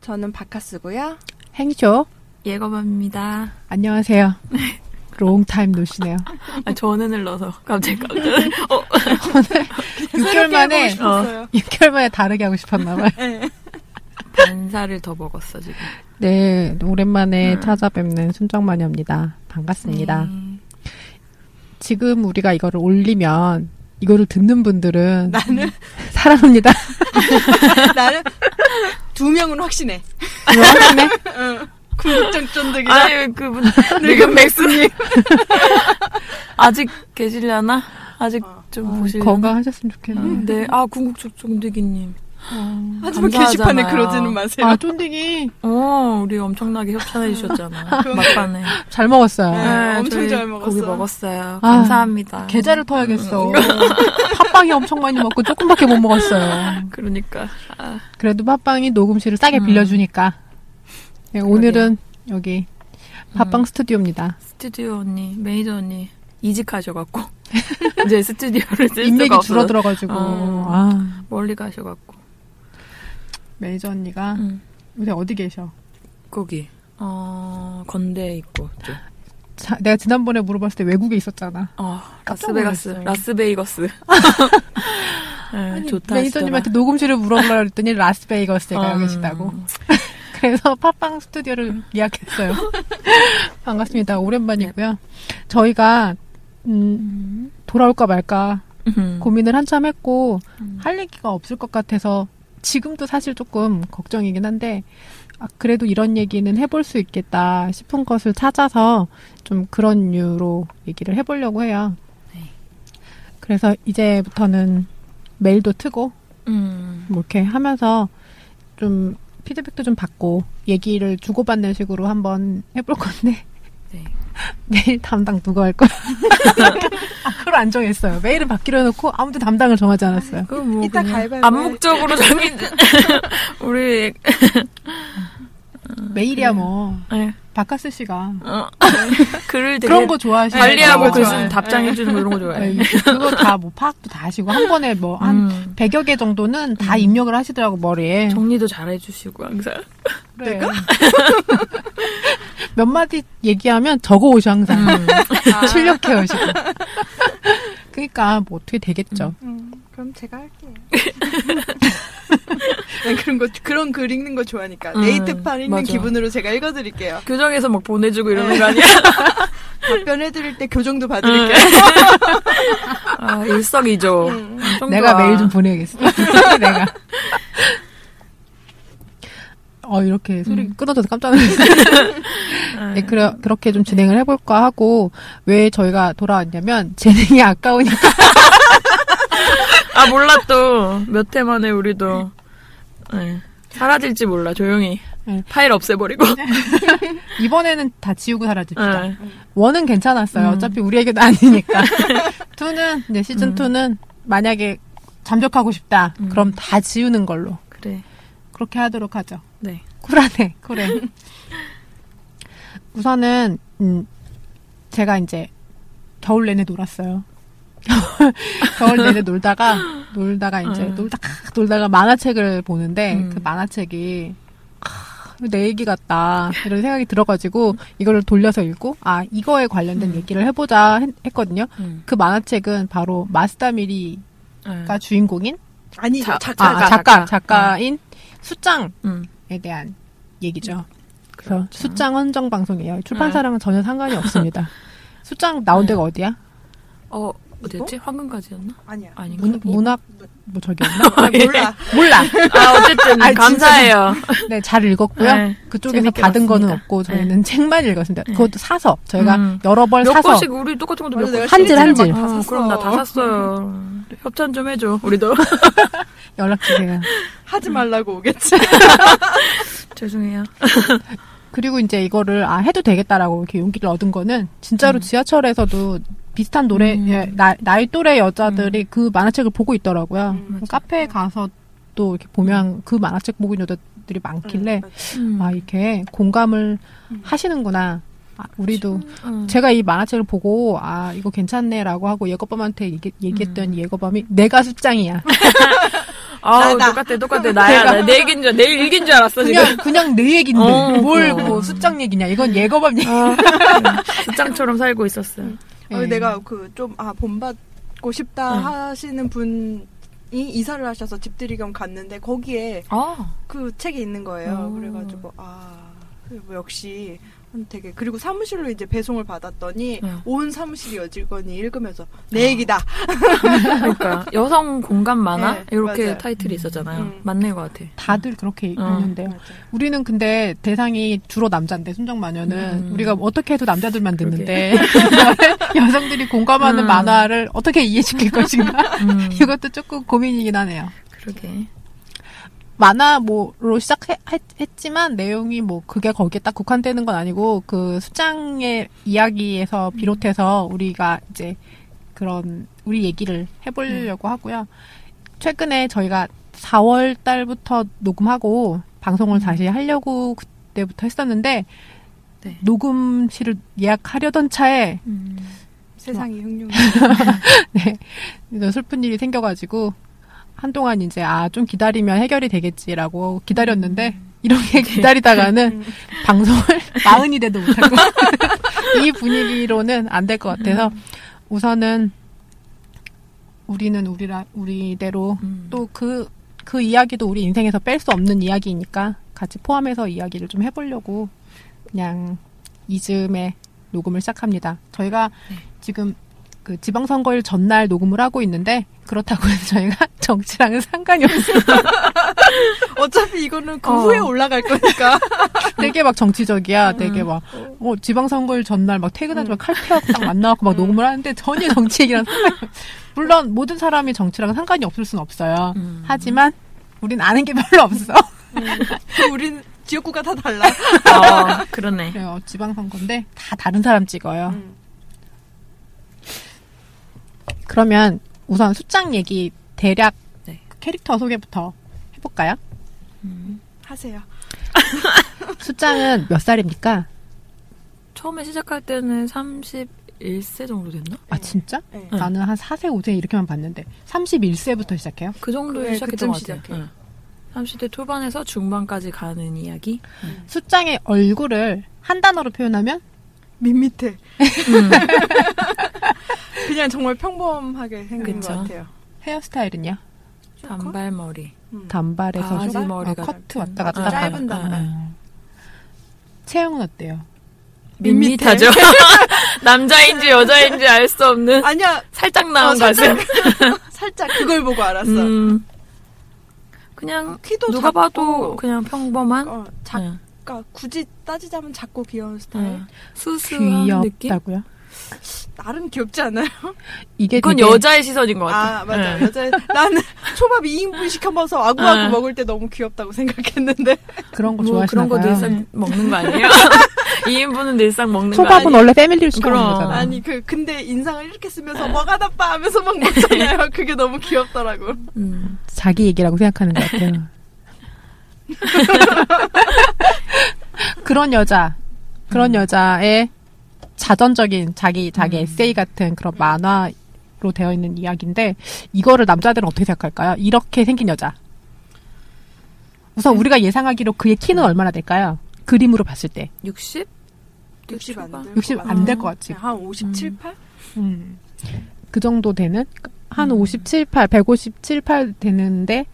저는 바카스고요. 행쇼. 예거밤입니다. 안녕하세요. 롱타임 노시네요. 아, 전은을 넣어서 갑자기 깜짝 어. 6개월 만에, 어. 6개월 만에 다르게 하고 싶었나 봐요. 네. 반사를 더 먹었어, 지금. 네, 오랜만에 음. 찾아뵙는 순정마녀입니다. 반갑습니다. 네. 지금 우리가 이거를 올리면, 이거를 듣는 분들은 나는, 사랑합니다. 나는 두 명은 확신해. 궁극적 쫀득이다. 아니, 그분, 늙은 맥스님. 아직 계시려나? 아직 좀 어, 보시려나? 건강하셨으면 좋겠네. 음, 네. 아, 궁극적 쫀득이님. 하지만 감사하잖아요. 게시판에 그러지는 마세요. 아, 쫀득이 어, 우리 엄청나게 협찬해 주셨잖아. 막판에. 잘 먹었어요. 네. 엄청 저희 잘 먹었어요. 고기 먹었어요. 아, 감사합니다. 계좌를 터야겠어. 팥빵이 엄청 많이 먹고 조금밖에 못 먹었어요. 그러니까. 아, 그래도 팥빵이 녹음실을 싸게 음. 빌려주니까. 네, 오늘은 여기 팥빵 음. 스튜디오입니다. 스튜디오 언니, 매니저 언니 이직하셔갖고 이제 스튜디오를 쓸 인맥이 수가 없어 줄어들어가지고 어. 아, 멀리 가셔갖고 매니저 언니가 응. 요새 어디 계셔? 거기 어 건대 있고 좀. 자, 내가 지난번에 물어봤을 때 외국에 있었잖아. 어 깜짝 라스베가스. 라스베이거스 네, 좋다 매니저님한테 녹음실을 물어보라 그랬더니 라스베이거스에 가 음. 계시다고. 그래서 팟빵 스튜디오를 예약했어요. 반갑습니다. 오랜만이고요. 저희가 음, 돌아올까 말까 음. 고민을 한참 했고 음. 할 얘기가 없을 것 같아서 지금도 사실 조금 걱정이긴 한데 아, 그래도 이런 얘기는 해볼 수 있겠다 싶은 것을 찾아서 좀 그런 류로 얘기를 해보려고 해요. 네. 그래서 이제부터는 메일도 트고 음. 뭐 이렇게 하면서 좀 피드백도 좀 받고 얘기를 주고받는 식으로 한번 해볼 건데 네. 메일 담당 누가 할 거야? 아, 그걸 안 정했어요. 메일은 받기로 해놓고 아무도 담당을 정하지 않았어요. 그거 뭐 이따 가위바위보 암묵적으로 정해 우리 메일이야 뭐 네. 바카스 씨가 어. 글을 되게 그런 거 좋아하시는 관리하고 거글 좋아해요. 쓰는 답장해 주는 거 이런 거 좋아해. 그거 다 뭐 파악도 다 하시고 한 번에 뭐한 음. 100여 개 정도는 다 음. 입력을 하시더라고 머리에. 정리도 잘해 주시고 항상. 그래. 몇 마디 얘기하면 적어 오셔 항상. 음. 아, 출력해 오시고. 그러니까 뭐 어떻게 되겠죠. 음, 그럼 제가 할게요. 난 그런 거, 그런 글 읽는 거 좋아하니까. 음, 네이트판 읽는 맞아. 기분으로 제가 읽어드릴게요. 교정해서 막 보내주고 이러는 네. 거 아니야? 답변해드릴 때 교정도 봐드릴게요. 아, 일석이조. 음. 내가 좋아. 메일 좀 보내야겠어. 내가. 어 이렇게 소리 음. 끊어져서 깜짝 놀랐어요. 네, 그래, 그렇게 좀 진행을 해볼까 하고 왜 저희가 돌아왔냐면 재능이 아까우니까 아, 몰라 또. 몇 해 만에 우리도. 네. 사라질지 몰라, 조용히. 네. 파일 없애버리고. 이번에는 다 지우고 사라집시다. 네. 원은 괜찮았어요. 음. 어차피 우리에게도 아니니까. 투는 이제 시즌 음. 투는 만약에 잠적하고 싶다. 음. 그럼 다 지우는 걸로 그래. 그렇게 하도록 하죠. 네. 쿨하네, 쿨해. 우선은 음, 제가 이제 겨울 내내 놀았어요. 겨울 내내 놀다가 놀다가 이제 음. 놀다가 놀다가 만화책을 보는데 음. 그 만화책이 아, 내 얘기 같다 이런 생각이 들어가지고 이거를 돌려서 읽고 아 이거에 관련된 음. 얘기를 해보자 했, 거든요 음. 그 만화책은 바로 마스다미리가 네. 주인공인 아니, 자- 작가, 아, 작가 작가 인 수짱에 음. 대한 얘기죠. 그래서 그렇죠. 수짱 헌정 방송이에요. 출판사랑은 전혀 상관이 없습니다. 수짱 나온 네. 데가 어디야? 어, 어디였지? 황금까지였나? 아니야. 아닌가? 문, 문학 뭐 저기였나? 아, 몰라. 몰라. 아, 어쨌든, 아니, 감사해요. 네, 잘 읽었고요. 네, 그쪽에서 받은 거는 봤습니다. 없고 저희는 책만 읽었습니다. 네. 그것도 사서 저희가 음. 여러 벌 몇 사서 권씩 우리 똑같은 것도 몇 맞아, 내가 권. 한 질, 한 시리즈를 질. 막다 어, 샀어. 그럼 나 다 샀어요. 협찬 좀 해줘, 우리도. 연락 주세요. 하지 말라고 오겠지. 죄송해요. 그리고 이제 이거를 아 해도 되겠다라고 이렇게 용기를 얻은 거는 진짜로 음. 지하철에서도 비슷한 노래 음. 예, 나, 나이 또래 여자들이 그 만화책을 보고 있더라고요. 음. 카페에 가서 또 이렇게 보면 그 만화책 보고 있는 여자들이 많길래 음. 아 이렇게 공감을 음. 하시는구나. 아, 우리도 음. 제가 이 만화책을 보고 아 이거 괜찮네라고 하고 예거밤한테 얘기, 얘기했던 음. 예거밤이 내가 숫장이야. 아우 나다. 똑같아 똑같아 나야 나, 내 얘기인 줄내 일기인 줄 알았어 지금. 그냥 그냥 내 얘긴데 어, 뭘 그럼. 뭐 숫장 얘기냐 이건 예거밤 얘기. 아, 숫장처럼 살고 있었어요. 어, 예. 내가 그 좀 아 본받고 싶다 응. 하시는 분이 이사를 하셔서 집들이 겸 갔는데 거기에 아 그 책이 있는 거예요. 오. 그래가지고 아뭐 역시 되게 그리고 사무실로 이제 배송을 받았더니 응. 온 사무실이 여직원이 읽으면서 내 얘기다. 그러니까 여성 공감 만화 네, 이렇게 맞아요. 타이틀이 있었잖아요. 음. 맞는 것 같아. 다들 그렇게 어. 읽는데 맞아요. 우리는 근데 대상이 주로 남자인데 순정 마녀는 음. 우리가 어떻게 해도 남자들만. 듣는데 여성들이 공감하는 음. 만화를 어떻게 이해시킬 것인가 음, 이것도 조금 고민이긴 하네요. 그러게. 만화 뭐로 시작했지만 내용이 뭐 그게 거기에 딱 국한되는 건 아니고 그 수장의 이야기에서 비롯해서 우리가 이제 그런 우리 얘기를 해보려고 하고요. 최근에 저희가 4월 달부터 녹음하고 방송을 다시 하려고 그때부터 했었는데 네. 녹음실을 예약하려던 차에 음. 세상이 흉흉. 네, 슬픈 일이 생겨가지고 한동안 이제 아 좀 기다리면 해결이 되겠지라고 기다렸는데 이렇게 기다리다가는 방송을 마흔이 돼도 못하고 이 분위기로는 안 될 것 같아서 우선은 우리는 우리라 우리대로 음. 또그그 이야기도 우리 인생에서 뺄 수 없는 이야기이니까 같이 포함해서 이야기를 좀 해보려고 그냥 이즈음에 녹음을 시작합니다. 저희가 네. 지금 그 지방선거일 전날 녹음을 하고 있는데 그렇다고 해서 저희가 정치랑은 상관이 없어요. 어차피 이거는 그 어. 후에 올라갈 거니까. 되게 막 정치적이야. 음. 되게 막 어, 지방선거일 전날 막 퇴근하자마자 칼퇴하고 딱 만나갖고 막 음. 녹음을 하는데 전혀 정치 얘기랑 상관이 없 물론 모든 사람이 정치랑 상관이 없을 수는 없어요. 음. 하지만 우린 아는 게 별로 없어. 그 우린 지역구가 다 달라. 어, 그러네. 그래요. 지방선거인데 다 다른 사람 찍어요. 음. 그러면 우선 수장 얘기 대략 네. 캐릭터 소개부터 해볼까요? 음. 하세요. 수장은 몇 살입니까? 처음에 시작할 때는 31세 정도 됐나? 아 진짜? 네. 응. 나는 한 4세, 5세 이렇게만 봤는데 31세부터 시작해요? 그 정도에 시작했던 것 같아요. 시작해. 응. 30대 초반에서 중반까지 가는 이야기. 수장의 얼굴을 한 단어로 표현하면 밋밋해. 음. 그냥 정말 평범하게 생긴 그쵸. 것 같아요. 헤어스타일은요? 단발머리. 음. 단발에서 바지 좀 머리가 어, 커트. 왔다 갔다 하는. 짧은 단발. 응. 체형은 어때요? 밋밋하죠. 남자인지 여자인지 알 수 없는 아니야, 살짝 나온 어, 살짝. 가슴. 살짝 그걸 보고 알았어. 음. 그냥 키도 누가 작고, 봐도 그냥 평범한 어, 작, 응. 그러니까 굳이 따지자면 작고 귀여운 스타일. 응. 수수한 느낌. 귀엽다고요? 나름 귀엽지 않아요? 이게 그건 되게 여자의 시선인 것 같아. 아, 맞아. 응. 여자 나는 초밥 2인분 시켜 먹어서 아구아구 응. 먹을 때 너무 귀엽다고 생각했는데. 그런 거뭐 좋아하시나 그런 거 봐요. 늘상 먹는 거 아니에요? 2인분은 늘상 먹는 거 초밥은 아니에요? 원래 패밀리로 시켜 먹는. 거잖아. 아니, 그, 근데 인상을 이렇게 쓰면서 뭐가 나빠 하면서 막 먹잖아요. 그게 너무 귀엽더라고. 음. 자기 얘기라고 생각하는 것 같아요. 그런 여자, 그런 음. 여자의 자전적인 자기 자기 음. 에세이 같은 그런 만화로 되어 있는 이야기인데 이거를 남자들은 어떻게 생각할까요? 이렇게 생긴 여자. 우선 우리가 예상하기로 그의 키는 얼마나 될까요? 그림으로 봤을 때 60? 60 안? 될60것안될 같아요. 것 같지. 한 57, 8? 음. 그 정도 되는 한 음. 57, 8, 157, 8 되는데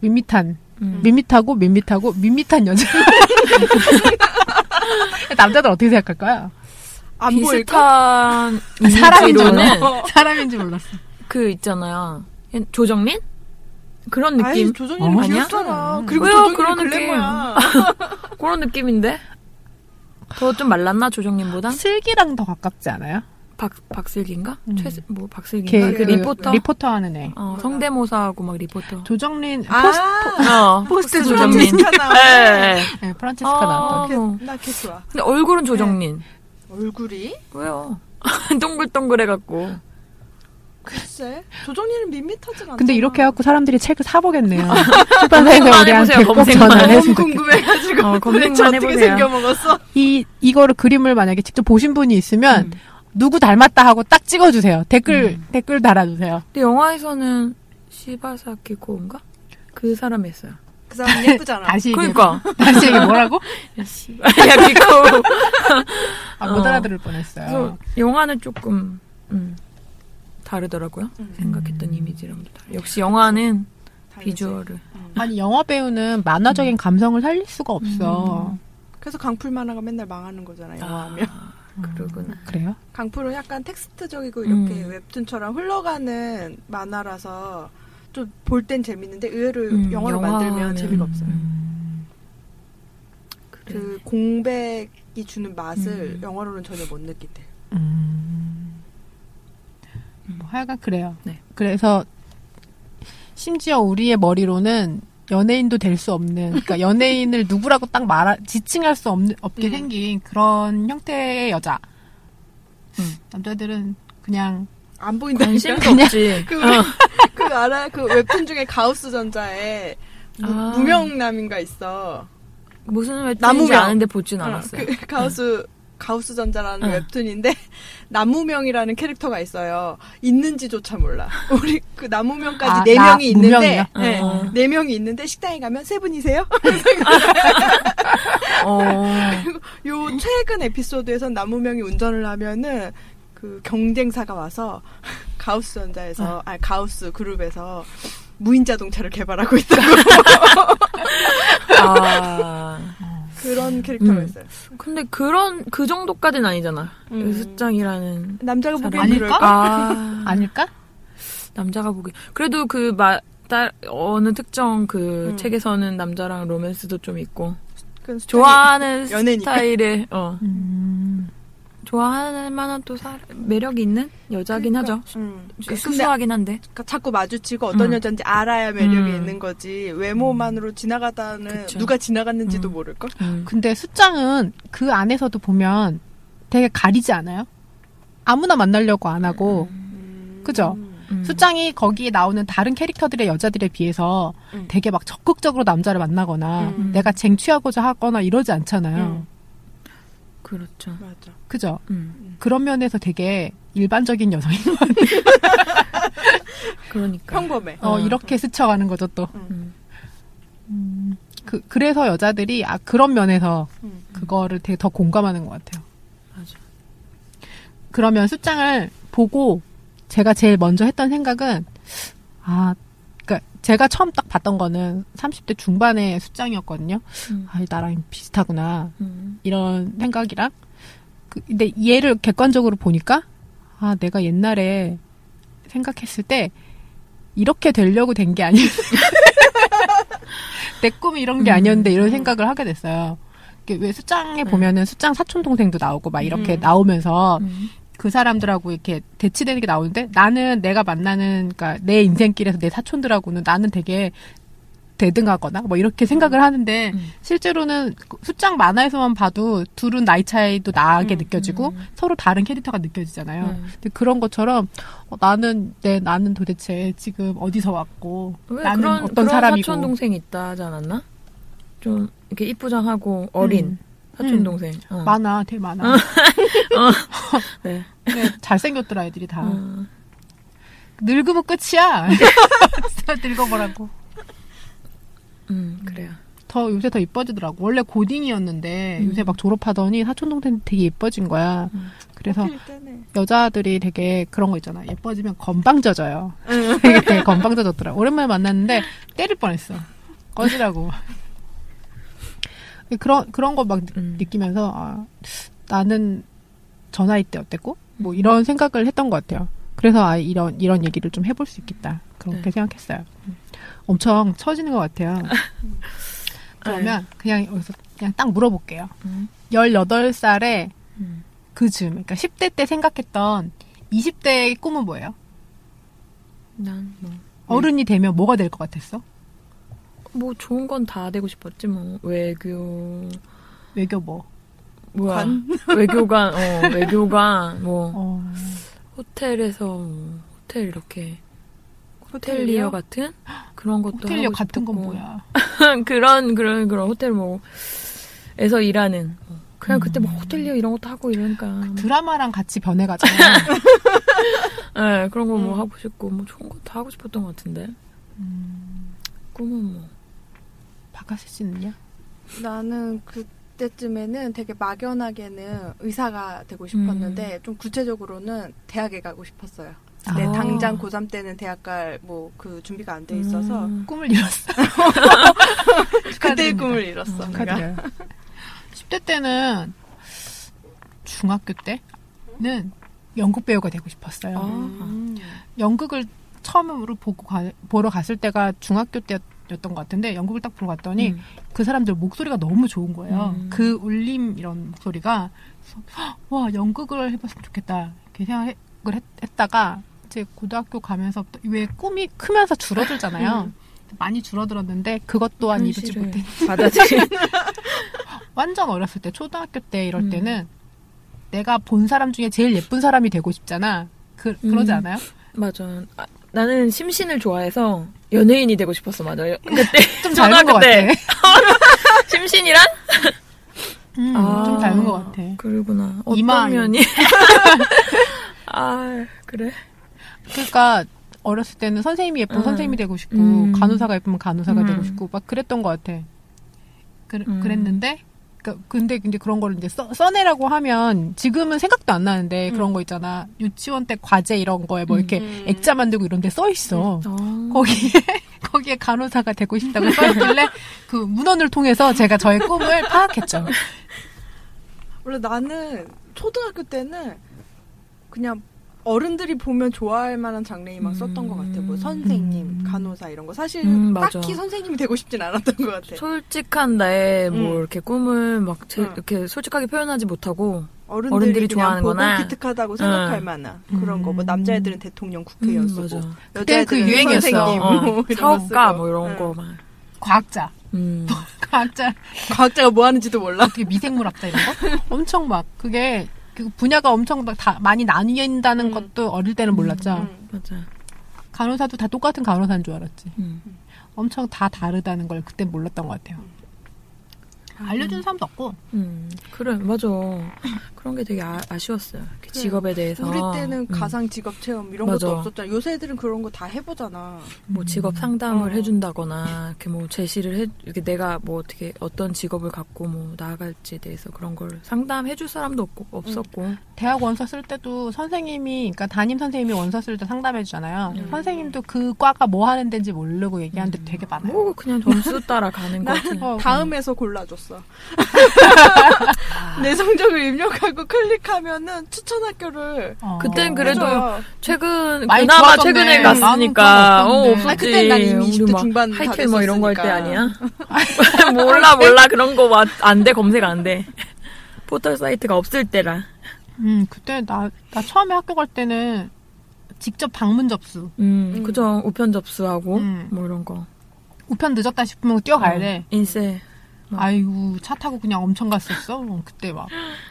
밋밋한 음. 밋밋하고 밋밋하고 밋밋한 여자. 남자들 어떻게 생각할까요? 안 보일까? 비슷한 사람인지 이미지로는 몰라. 사람인지 몰랐어. 그 있잖아요. 조정민? 그런 아이, 느낌? 조정이는 어? 귀엽잖아. 아니야? 그리고 왜요? 그런 글래머야. 그런 느낌인데? 더 좀 말랐나 조정민보다? 슬기랑 더 가깝지 않아요? 박 박슬기인가? 음. 최, 뭐 박슬기인가? 걔그그 리포터? 리포터 하는 애. 어, 성대모사하고 막 리포터. 조정린 아, 포스트 어, 포스트 조정민. 프란체스카 나와. 네. 네, 프란체스카 아. 나왔던. 어. 나걔 좋아. 근데 얼굴은 조정민. 얼굴이? 왜요? 동글동글 해갖고. 글쎄. 조정이는 밋밋하진 않아. 근데 이렇게 해갖고 사람들이 책을 사보겠네요. 출판사에서 검색만 우리한테 해보세요, 꼭 좋겠 궁금해가지고. 어, 검색만 도대체 어떻게 해보세요. 생겨 먹었어? 이 이거를 그림을 만약에 직접 보신 분이 있으면 음. 누구 닮았다 하고 딱 찍어주세요. 댓글 음. 댓글 달아주세요. 근데 영화에서는 시바사키 코인가? 그 사람이 했어요. 그 사람 예쁘잖아. 다시 얘기해. 그러니까 다시 얘기 뭐라고? 시바사키 코. 아, 못 어. 알아들을 뻔했어요. 영화는 조금 음, 다르더라고요. 음. 생각했던 이미지랑도 다르. 역시 영화는 다르지. 비주얼을. 음. 아니 영화 배우는 만화적인 감성을 살릴 수가 없어. 음. 그래서 강풀 만화가 맨날 망하는 거잖아. 영화하면. 아, 그러구나. 그래요? 강풀은 약간 텍스트적이고 이렇게 음. 웹툰처럼 흘러가는 만화라서 좀 볼 땐 재밌는데 의외로 음, 영화로 영화는- 만들면 재미가 없어요. 음. 그래. 그 공백이 주는 맛을 음. 영화로는 전혀 못 느낀대. 음. 뭐 하여간 그래요. 네. 그래서 심지어 우리의 머리로는 연예인도 될 수 없는, 그러니까 연예인을 누구라고 딱 말하, 지칭할 수 없는, 없게 음. 생긴 그런 형태의 여자. 음. 남자들은 그냥 안 보인다니까. 관심도 없지. 그, 어. 그 알아? 그 웹툰 중에 가우스 전자에 무, 아. 무명남인가 있어. 무슨 웹툰인지 나무명. 아는데 보진 어, 않았어요. 그 가우스 가우스 전자라는 응. 웹툰인데 나무명이라는 캐릭터가 있어요. 있는지조차 몰라. 우리 그 나무명까지 아, 네 나- 명이 있는데? 네, 어. 네 명이 있는데 식당에 가면 세 분이세요? 어. 요 최근 에피소드에선 나무명이 운전을 하면은 그 경쟁사가 와서 가우스 전자에서 아니 가우스 그룹에서 무인 자동차를 개발하고 있다고 아. 그런 캐릭터가 음. 있어요. 근데 그런 그 정도까지는 아니잖아. 음. 그 숫장이라는 남자가 보기엔 아닐까? 아, 아닐까? 남자가 보기. 그래도 그 마, 딸, 어느 특정 그 음. 책에서는 남자랑 로맨스도 좀 있고 좋아하는 연애니까. 스타일의 어 음. 좋아할 만한 또 사, 매력이 있는 여자긴 그러니까, 하죠. 음. 그 수수하긴 한데. 그러니까 자꾸 마주치고 어떤 음. 여자인지 알아야 매력이 음. 있는 거지 외모만으로 지나가다는 그쵸. 누가 지나갔는지도 음. 모를걸? 음. 근데 숫장은 그 안에서도 보면 되게 가리지 않아요? 아무나 만나려고 안 하고, 그죠? 음. 숫장이 거기에 나오는 다른 캐릭터들의 여자들에 비해서 음. 되게 막 적극적으로 남자를 만나거나 음. 내가 쟁취하고자 하거나 이러지 않잖아요. 음. 그렇죠. 맞아. 그죠? 음. 그런 면에서 되게 일반적인 여성인 것 같아요. 그러니까. 평범해. 어, 어. 이렇게 스쳐가는 거죠, 또. 음. 음, 그, 그래서 여자들이, 아, 그런 면에서 음. 그거를 되게 더 공감하는 것 같아요. 맞아. 그러면 숫장을 보고 제가 제일 먼저 했던 생각은, 아, 제가 처음 딱 봤던 거는 30대 중반의 숫장이었거든요. 음. 아, 나랑 비슷하구나. 음. 이런 생각이랑 그, 근데 얘를 객관적으로 보니까 아 내가 옛날에 생각했을 때 이렇게 되려고 된 게 아니야 내 꿈이 이런 게 음. 아니었는데 이런 생각을 하게 됐어요. 왜 숫장에 보면은 숫장 사촌 동생도 나오고 막 이렇게 음. 나오면서 음. 그 사람들하고 이렇게 대치되는 게 나오는데 나는 내가 만나는 그러니까 내 인생길에서 내 사촌들하고는 나는 되게 대등하거나 뭐 이렇게 생각을 하는데 음. 실제로는 그 숫장 만화에서만 봐도 둘은 나이 차이도 나게 음, 느껴지고 음. 서로 다른 캐릭터가 느껴지잖아요. 음. 근데 그런 것처럼 어, 나는 내 나는 도대체 지금 어디서 왔고 왜 나는 그런 어떤 그런 사람이고 사촌 동생 있다 하지 않았나? 좀 이렇게 이쁘장하고 어린 음. 사촌 음. 동생. 어. 많아, 되게 많아. 네. 근데 잘생겼더라 애들이 다. 어. 늙으면 끝이야. 늙어보라고. 음 그래요. 더 요새 더 이뻐지더라고. 원래 고딩이었는데 음. 요새 막 졸업하더니 사촌 동생 되게 예뻐진 거야. 음. 그래서. 여자들이 되게 그런 거 있잖아. 예뻐지면 건방져져요. 되게, 되게 건방져졌더라. 오랜만에 만났는데 때릴 뻔했어. 꺼지라고. 그런 그런 거막 음. 느끼면서 아, 나는 저 나이 때 어땠고 뭐 이런 생각을 했던 것 같아요. 그래서 아, 이런 이런 얘기를 좀 해볼 수 있겠다 그렇게 네. 생각했어요. 엄청 처지는 것 같아요. 그러면 그냥 여기서 그냥 딱 물어볼게요. 음. 18살에 음. 그 즈음, 그러니까 10대 때 생각했던 20대의 꿈은 뭐예요? 난 뭐. 어른이 되면 뭐가 될 것 같았어? 뭐 좋은 건 다 되고 싶었지 뭐 외교 외교 뭐? 뭐야 관? 외교관 어 외교관 뭐 어, 호텔에서 뭐 호텔 이렇게 호텔리어? 호텔리어 같은 그런 것도 호텔리어 같은 건. 뭐야? 그런 그런 그런 호텔 뭐에서 일하는 뭐. 그냥 그때 뭐 음. 호텔리어 이런 것도 하고 이러니까 드라마랑 같이 변해가잖아. 네, 그런 거뭐 음. 하고 싶고 뭐 좋은 거다 하고 싶었던 것 같은데. 꿈은 뭐. 박하슬 씨는요? 나는 그때쯤에는 되게 막연하게는 의사가 되고 싶었는데 음. 좀 구체적으로는 대학에 가고 싶었어요. 아. 근데 당장 고3 때는 대학 갈 뭐 그 준비가 안 돼 있어서 음. 꿈을 이뤘어. 그때의. 꿈을 이뤘어. 음, 내가. 축하드려요. 10대 때는 중학교 때는 연극 배우가 되고 싶었어요. 아. 음. 연극을 처음으로 보고 가- 보러 갔을 때가 중학교 때였 던 것 같은데 연극을 딱 보러 갔더니 음. 그 사람들 목소리가 너무 좋은 거예요. 음. 그 울림 이런 목소리가 와 연극을 해봤으면 좋겠다 이렇게 생각을 했, 했다가 이제 고등학교 가면서 왜 꿈이 크면서 줄어들잖아요. 많이 줄어들었는데 그것 또한 이루지 못해. 받아들인. 완전 어렸을 때 초등학교 때 이럴 음. 때는 내가 본 사람 중에 제일 예쁜 사람이 되고 싶잖아. 그, 그러지 음. 않아요? 맞아. 아, 나는 심신을 좋아해서 연예인이 되고 싶었어, 맞아. 그때 좀 닮은 것 때. 같아. 심신이란? 음, 아. 좀 닮은 것 같아. 그러구나. 어떤 이마 면이? 아, 그래? 그러니까 어렸을 때는 선생님이 예쁘면 음. 선생님이 되고 싶고 음. 간호사가 예쁘면 간호사가 음. 되고 싶고 막 그랬던 것 같아. 그, 음. 그랬는데 그 근데 근데 그런 거를 이제 써, 써내라고 하면 지금은 생각도 안 나는데 음. 그런 거 있잖아 유치원 때 과제 이런 거에 뭐 음. 이렇게 음. 액자 만들고 이런 데 써 있어. 어. 거기에 거기에 간호사가 되고 싶다고 써 있길래 그 문헌을 통해서 제가 저의 꿈을 파악했죠. 원래 나는 초등학교 때는 그냥 어른들이 보면 좋아할 만한 장래희망 썼던 것 같아. 뭐 선생님, 음. 간호사 이런 거. 사실 음. 딱히 선생님이 되고 싶진 않았던 것 같아. 솔직한 나의 뭐 음. 이렇게 꿈을 막 제, 응. 이렇게 솔직하게 표현하지 못하고 어른들이, 어른들이 그냥 좋아하는구나. 보고 기특하다고 생각할 응. 만한 그런 거. 뭐 음. 남자애들은 대통령, 국회의원 음, 쓰고 맞아. 그때 그 여자애들은 유행이었어. 선생님, 어. 뭐 사업가 쓰고. 뭐 이런 응. 거 막. 과학자, 음. 과학자 과학자가 뭐 하는지도 몰라. 어떻게 미생물 학자 이런 거 엄청 막 그게 그 분야가 엄청 막다 많이 나뉘어진다는 음. 것도 어릴 때는 몰랐죠. 응. 맞아. 간호사도 다 똑같은 간호사인 줄 알았지. 음. 엄청 다 다르다는 걸 그때 몰랐던 것 같아요. 알려주는 사람도 없고. 음. 그래, 맞아. 그런 게 되게 아, 아쉬웠어요. 이렇게 그래. 직업에 대해서. 우리 때는 음. 가상 직업 체험 이런 맞아. 것도 없었잖아. 요새 애들은 그런 거 다 해보잖아. 뭐 직업 상담을 어. 해준다거나 이렇게 뭐 제시를 해 이렇게 내가 뭐 어떻게 어떤 직업을 갖고 뭐 나아갈지에 대해서 그런 걸 상담해줄 사람도 없고 없었고 대학 원서 쓸 때도 선생님이, 그러니까 담임 선생님이 원서 쓸 때 상담해 주잖아요. 음. 선생님도 그 과가 뭐 하는 데인지 모르고 얘기하는 데 되게 많아요. 뭐 그냥 점수 따라 가는 거지. 어, 다음에서 골라줬어. 내 성적을 입력하고 클릭하면은 추천 학교를 어. 그땐 그래도 해줘요. 최근 많이 그나마 좋아졌네. 최근에 갔으니까 어. 없었지. 아, 그땐 난 이미 20대 우리 막 중반 다 하이텔 뭐 이런 거 할 때. 아니야? 몰라 몰라 그런 거 안 돼 검색 안 돼. 포털 사이트가 없을 때라. 음, 그때 나, 나 처음에 학교 갈 때는 직접 방문 접수. 음, 음. 그죠 우편 접수하고 음. 뭐 이런 거. 우편 늦었다 싶으면 뛰어가야 돼. 어, 인쇄. 아이고 차 타고 그냥 엄청 갔었어. 그때 막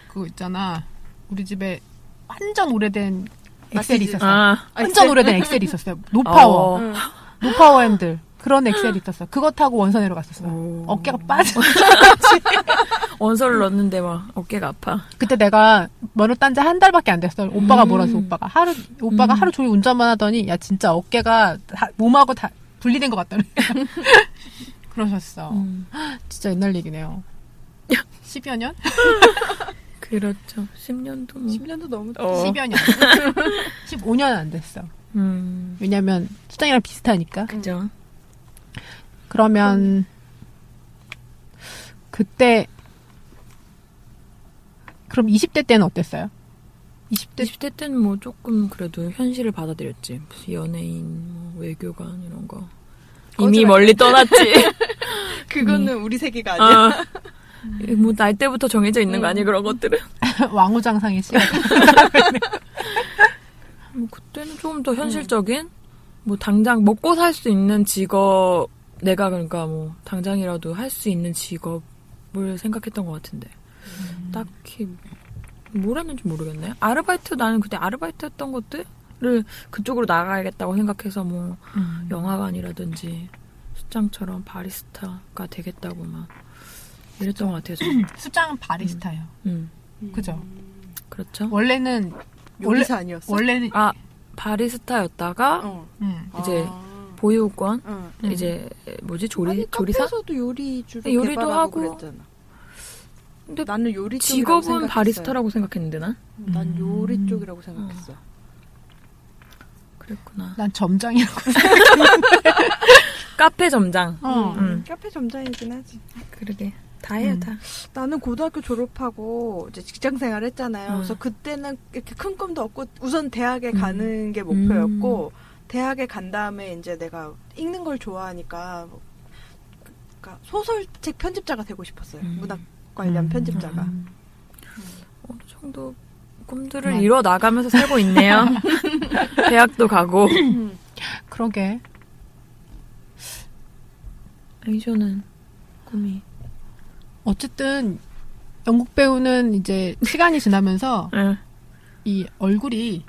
그거 있잖아. 우리 집에 완전 오래된 엑셀이. 있었어. 아, 완전 오래된 엑셀이 있었어요. no power, 어. 응. no power 핸들 그런 엑셀이 있었어. 그거 타고 원서 내러 갔었어. 오. 어깨가 빠져. 원서를 넣는데 막 어깨가 아파. 그때 내가 면허 딴 지 한 달밖에 안 됐어. 오빠가 음. 몰아서 오빠가 하루 오빠가 음. 하루 종일 운전만 하더니 야 진짜 어깨가 다- 몸하고 다 분리된 것 같다는. 그러셨어. 음. 진짜 옛날 얘기네요. 10여 년? 그렇죠. 10년도 뭐. 10년도 너무 어. 10여 년. 15년 안 됐어. 음. 왜냐면 수장이랑 비슷하니까. 그죠. 그러면 그때 그럼 20대 때는 어땠어요? 20대 20대 때는 뭐 조금 그래도 현실을 받아들였지. 무슨 연예인, 뭐 외교관 이런 거. 이미. 멀리 떠났지. 그거는 우리 세계가 아니야. 아, 뭐날 때부터 정해져 있는 거 아니야 그런 것들은. 왕후장상의 시간. 뭐 그때는 조금 더 현실적인 뭐 당장 먹고 살 수 있는 직업 내가 그러니까 뭐 당장이라도 할 수 있는 직업을 생각했던 것 같은데 딱히 뭘 했는지 모르겠네. 아르바이트 나는 그때 아르바이트 했던 것들 을 그쪽으로 나가야겠다고 생각해서 뭐 음. 영화관이라든지 수장처럼 바리스타가 되겠다고 막 이랬던 것 같아요. 저는. 수장은 바리스타예요. 음, 그죠? 그렇죠. 원래는 원래 아니었어? 원래는 아 바리스타였다가 어. 음. 이제 아. 보유권 응. 음. 이제 뭐지 조리 아니, 조리사 카페에서도 요리 주로 요리도 개발하고 하고. 그랬잖아. 근데 나는 요리 쪽이라고 직업은 생각했어요. 바리스타라고 생각했는데 난 난 요리 음. 쪽이라고 생각했어. 그랬구나 난 점장이라고. 카페 점장 어. 음. 카페 점장이긴 하지. 그러게 다 해요 음. 다 나는 고등학교 졸업하고 이제 직장 생활 했잖아요. 음. 그래서 그때는 이렇게 큰 꿈도 없고 우선 대학에 음. 가는 게 목표였고 대학에 간 다음에 이제 내가 읽는 걸 좋아하니까 뭐, 그러니까 소설책 편집자가 되고 싶었어요. 음. 문학 관련 음. 편집자가. 음. 어느 정도 꿈들을 맞아. 이뤄 나가면서 살고 있네요 대학도 가고 음. 그러게. 애니쇼는 꿈이 어쨌든 영국 배우는 이제 시간이 지나면서 응. 이 얼굴이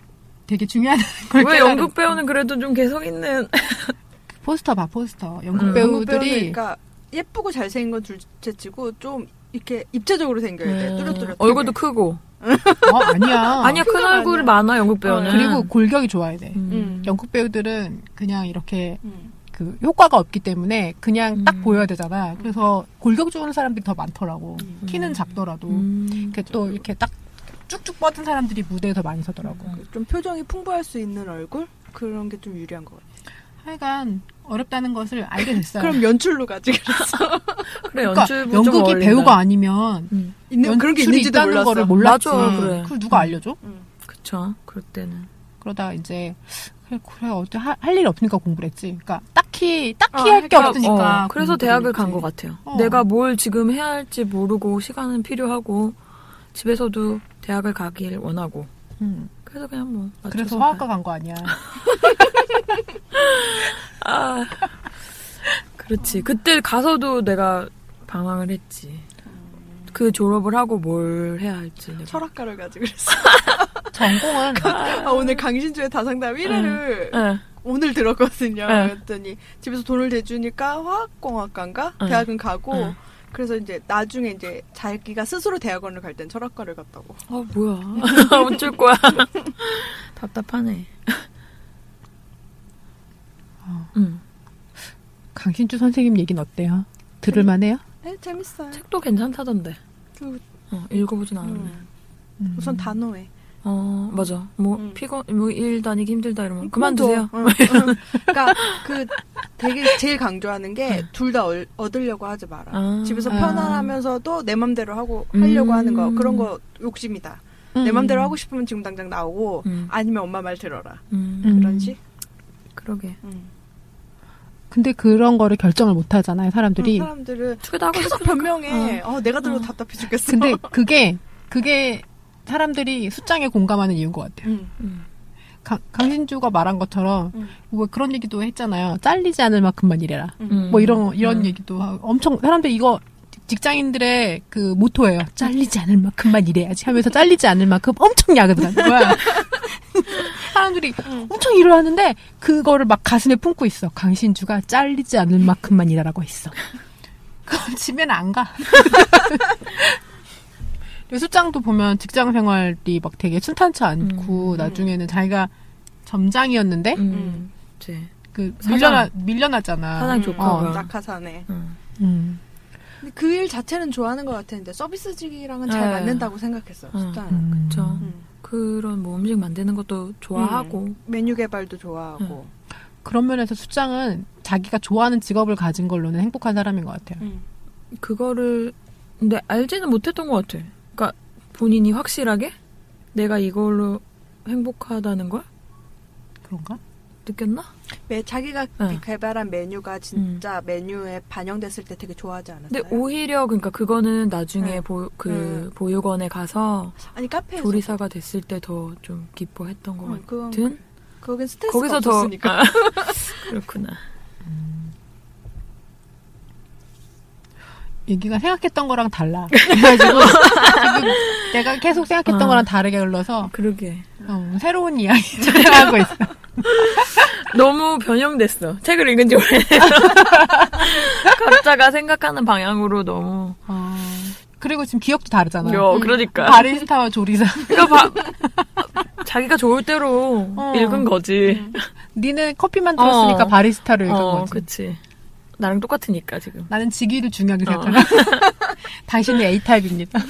되게 중요하다는 걸왜 연극 배우는 그래도 좀 개성 있는 포스터 봐 포스터 영국 음. 영국 배우는 배우들이 그러니까 예쁘고 잘생긴 건 둘째치고 좀 이렇게 입체적으로 생겨야 돼. 음, 뚜렷뚜렷. 얼굴도 크고 어 아니야 아니야 큰 얼굴 아니야. 많아 영국 배우는 그리고 골격이 좋아야 돼 음. 음. 영국 배우들은 그냥 이렇게 음. 그 효과가 없기 때문에 그냥 딱 음. 보여야 되잖아 그래서 골격 좋은 사람들이 더 많더라고 음. 키는 작더라도 음. 이렇게 또 이렇게 딱 쭉쭉 뻗은 사람들이 무대에 더 많이 서더라고 음. 좀 표정이 풍부할 수 있는 얼굴 그런 게 좀 유리한 것 같아. 하여간 어렵다는 것을 알게 됐어요 그럼 연출로 가지 그랬어. 그래 그러니까 연출부 좀 연극이 어울린다. 배우가 아니면 음. 있는 그런 게 있는지도 있다는 몰랐어. 거를 몰랐지 맞아, 그래. 그걸 누가 알려줘? 음. 그쵸 그럴 때는 그러다가 이제 그래, 그래 어때 할일 없으니까 공부를 했지. 그러니까 딱히 딱히 어, 할게 그러니까, 없으니까. 어, 그래서 대학을. 간 것 같아요. 어. 내가 뭘 지금 해야 할지 모르고 시간은 필요하고 집에서도 대학을 가길 원하고 음, 그래서 그냥 뭐 맞춰서 그래서 가- 화학과 간 거 아니야. 아 그렇지 그때 가서도 내가 방황을 했지. 그 졸업을 하고 뭘 해야 할지 내가. 철학과를 가지 그랬어. 전공은 아, 오늘 강신주의 다상담 1회를 응. 오늘 들었거든요. 네. 그랬더니 집에서 돈을 대주니까 화학공학과인가 네. 대학은 가고 네. 그래서 이제 나중에 이제 자기가 스스로 대학원을 갈 땐 철학과를 갔다고. 아 뭐야 어쩔 거야 답답하네. 어. 응. 강신주 선생님 얘기는 어때요? 들을 만해요? 네, 재밌어요. 책도 괜찮다던데. 그, 어, 읽어보진 않았네. 음, 음. 우선 단호해. 어 맞아. 뭐 음. 피곤 뭐 일 다니기 힘들다 이러면 그만두세요. 응, 응. 그러니까 그 되게 제일 강조하는 게 둘 다 얻으려고 하지 마라. 아. 집에서 아. 편안하면서 내 맘대로 하고 하려고 음. 하는 거 그런 거 욕심이다. 내 맘대로 하고 싶으면 지금 당장 나오고 음. 아니면 엄마 말 들어라. 음. 음. 그런 식. 그러게. 음. 근데 그런 거를 결정을 못 하잖아요, 사람들이. 사람들은 두개 다 하고 계속 싶으니까. 변명해. 어, 내가 들어도 어. 답답해 죽겠어. 근데 그게 그게 사람들이 숫장에 공감하는 이유인 것 같아요. 음. 음. 강, 강신주가 말한 것처럼 음. 뭐 그런 얘기도 했잖아요. 잘리지 않을 만큼만 일해라. 음. 뭐 이런 이런 음. 얘기도 하고 엄청 사람들 이거 직장인들의 그 모토예요. 잘리지 않을 만큼만 일해야지 하면서 잘리지 않을 만큼 엄청 야근을 하는 거야. 사람들이 음. 엄청 일을 하는데 그거를 막 가슴에 품고 있어. 강신주가 잘리지 않을 만큼만 일하라고 했어. 그럼 집에는 안 가. 수장도 보면 직장 생활이 막 되게 순탄치 않고 음. 나중에는 자기가 점장이었는데 음. 이제 그. 밀려나 밀려났잖아. 사장 음. 조카가. 어, 낙하사네. 음. 음. 근데 그일 자체는 좋아하는 것 같았는데 서비스직이랑은 잘 네. 맞는다고 생각했어. 음. 숫자는. 음. 그쵸. 음. 그런 뭐 음식 만드는 것도 좋아하고. 메뉴 개발도 좋아하고. 그런 면에서 수장은 자기가 좋아하는 직업을 가진 걸로는 행복한 사람인 것 같아요. 음. 그거를 근데 알지는 못했던 것 같아. 그러니까 본인이 확실하게 내가 이걸로 행복하다는 걸 그런가? 느꼈나? 매, 자기가 네. 개발한 메뉴가 진짜 메뉴에 반영됐을 때 되게 좋아하지 않았어요? 근데 오히려 그러니까 그거는 나중에 네. 보, 그 네. 보육원에 가서 아니 카페에서 조리사가 됐을 때 더 좀 기뻐했던 것 응, 그건 같은. 거긴 스트레스가 거기서 더 없었으니까. 아, 그렇구나. 얘기가 생각했던 거랑 달라. 그래가지고 지금 내가 계속 생각했던 어. 거랑 다르게 흘러서 그러게. 어, 새로운 이야기 찾아가고 있어. 너무 변형됐어. 책을 읽은 지 오래돼서. 각자가 생각하는 방향으로 너무. 어, 그리고 지금 기억도 다르잖아. 요, 그러니까. 바리스타와 조리사. 그러니까 바, 자기가 좋을 대로 어. 읽은 거지. 니는 커피만 들었으니까 어. 바리스타를 읽은 어, 거지. 그치. 나랑 똑같으니까, 지금. 나는 직위를 중요하게 어. 생각하라. 당신은 A타입입니다.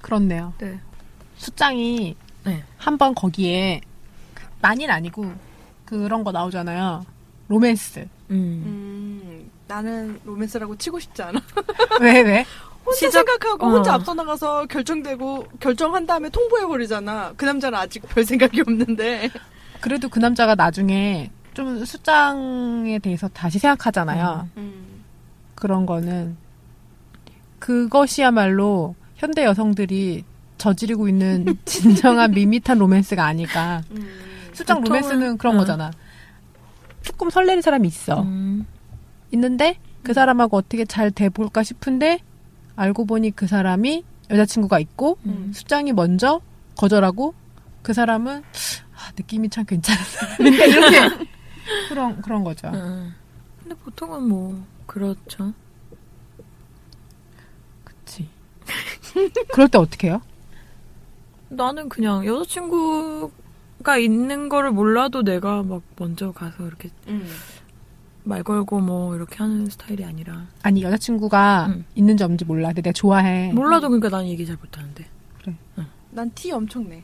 그렇네요. 네. 수장이 네. 한번 거기에 그- 많이는 아니고 그런 거 나오잖아요. 로맨스. 음. 음, 나는 로맨스라고 치고 싶지 않아. 왜 왜? 혼자 시작- 생각하고 어. 혼자 앞서 나가서 결정되고 결정한 다음에 통보해 버리잖아. 그 남자는 아직 별 생각이 없는데. 그래도 그 남자가 나중에 좀 수장에 대해서 다시 생각하잖아요. 음. 그런 거는 그것이야말로 현대 여성들이 저지르고 있는 진정한 밋밋한 로맨스가 아닐까. 음. 수장 보통은- 로맨스는 그런 어. 거잖아. 조금 설레는 사람이 있어. 음. 있는데 그 사람하고 어떻게 잘 돼볼까 싶은데 알고 보니 그 사람이 여자친구가 있고 음. 수장이 먼저 거절하고 그 사람은 아, 느낌이 참 괜찮은 사람인데 이렇게 그런 그런 거죠. 음. 근데 보통은 뭐, 그렇죠. 그치. 그럴 때 어떻게 해요? 나는 그냥 여자친구가 있는 거를 몰라도 내가 막 먼저 가서 이렇게 음. 말 걸고 뭐 이렇게 하는 스타일이 아니라. 아니 여자친구가 음. 있는지 없는지 몰라. 근데 내가 좋아해. 몰라도 그러니까 난 얘기 잘 못하는데. 난티 엄청 내.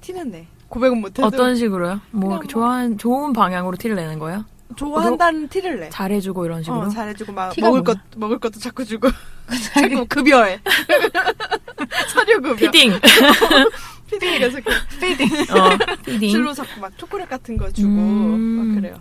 티는 내. 고백은 못해도 어떤 식으로요? 뭐 그냥 이렇게 뭐- 좋아한, 좋은 방향으로 티를 내는 거예요? 좋아한다는 티를 내. 잘해주고 이런 식으로? 어, 잘해주고 막 먹을? 것 먹을 것도 자꾸 주고 자꾸 급여해. 사료 급여. 피딩! 피딩 계속 페이딩. 어, 피딩. 술로 자꾸 막 초콜릿 같은 거 주고 음. 막 그래요.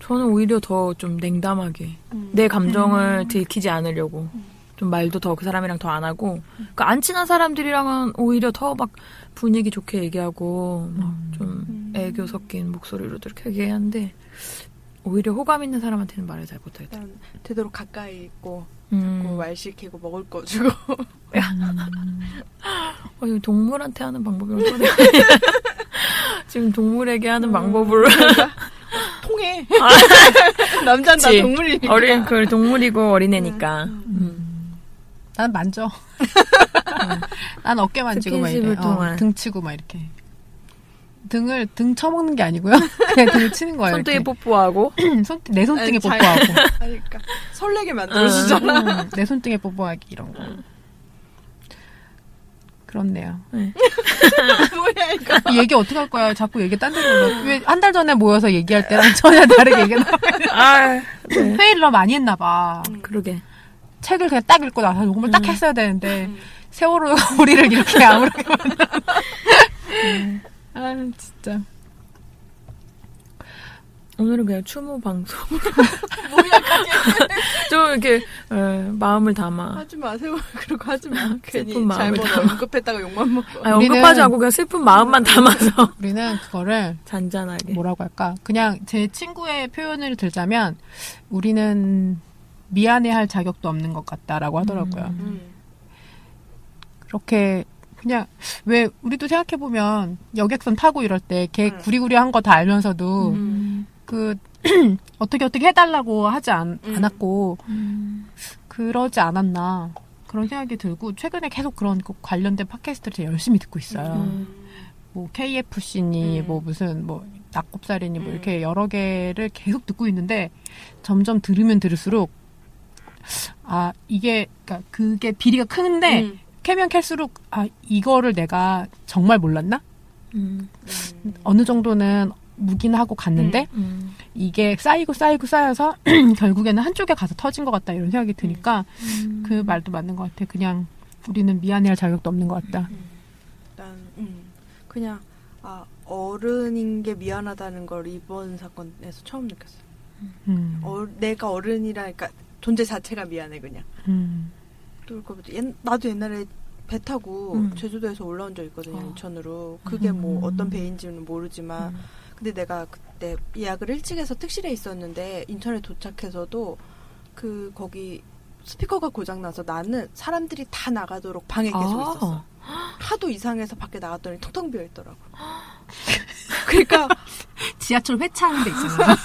저는 오히려 더 좀 냉담하게 음. 내 감정을 들키지 않으려고 좀 말도 더 그 사람이랑 더 안 하고 그러니까 안 친한 사람들이랑은 오히려 더 막 분위기 좋게 얘기하고 막좀 음. 애교 섞인 목소리로도 이렇게 얘기하는데 오히려 호감 있는 사람한테는 말을 잘 못하겠다. 일단 되도록 가까이 있고 음. 뭐말 시키고 먹을 거 주고 어, 이거 동물한테 하는 다르네. 지금 동물에게 하는 방법을 통해. 남자는 다 그치. 동물이니까. 어린 그 동물이고 어린애니까. 음. 음. 난 만져. 난 어깨 만지고 막 이래. 어. 등 치고 막 이렇게. 등을 등 쳐먹는 게 아니고요. 그냥 등을 치는 거예요. 손등에 이렇게. 뽀뽀하고 손, 내 손등에 아니, 잘- 뽀뽀하고. 그러니까 설레게 만들어주잖아. 음, 내 손등에 뽀뽀하기 이런 거. 그렇네요. 뭐야 이거. 이 얘기 어떻게 할 거야? 자꾸 얘기 딴 데로. 왜한 달 전에 모여서 얘기할 때랑 전혀 다르게 얘기 나와. 아, 네. 회의를 너무 많이 했나 봐. 그러게. 책을 그냥 딱 읽고 나서 녹음을 딱 음. 했어야 되는데 음. 세월호 우리를 이렇게 아무렇게 만나. 아 진짜. 오늘은 그냥 추모 방송. 뭐야 좀 이렇게 에, 마음을 담아. 하지 마세요. 그러고 하지 마. 괜히 슬픈 마음을 담아. 언급했다가 욕만 먹어. 아니, 우리는- 언급하지 않고 그냥 슬픈 마음만 담아서 우리는 그거를 잔잔하게. 뭐라고 할까? 그냥 제 친구의 표현을 들자면 우리는 미안해할 자격도 없는 것 같다라고 하더라고요. 음. 음. 그렇게 그냥 왜 우리도 생각해 보면 여객선 타고 이럴 때걔 음. 구리구리한 거 다 알면서도 음. 그 어떻게 어떻게 해달라고 하지 않, 음. 않았고 음. 그러지 않았나 그런 생각이 들고 최근에 계속 그런 그 관련된 팟캐스트를 제가 열심히 듣고 있어요. 음. 뭐 KFC니 음. 뭐 무슨 뭐 낙곱살이니 뭐 음. 이렇게 여러 개를 계속 듣고 있는데 점점 들으면 들을수록 아 이게 그러니까 그게 비리가 크는데 음. 캐면 캘수록 아 이거를 내가 정말 몰랐나 음. 음. 어느 정도는 묵인하고 갔는데 음. 이게 쌓이고 쌓이고 쌓여서 결국에는 한쪽에 가서 터진 것 같다 이런 생각이 드니까 음. 그 말도 맞는 것 같아 그냥 우리는 미안해할 자격도 없는 것 같다 난 음, 그냥 아 어른인 게 미안하다는 걸 이번 사건에서 처음 느꼈어. 음. 어, 내가 어른이라 그러니까 존재 자체가 미안해 그냥. 음. 또 그거 옛, 나도 옛날에 배 타고 음. 제주도에서 올라온 적 있거든요 어. 인천으로. 그게 뭐 음. 어떤 배인지는 모르지만 음. 근데 내가 그때 예약을 일찍 해서 특실에 있었는데 인천에 도착해서도 그 거기 스피커가 고장 나서 나는 사람들이 다 나가도록 방에 계속 아. 있었어. 하도 이상해서 밖에 나갔더니 텅텅 비어 있더라고. 그러니까 지하철 회차하는 데 있잖아요.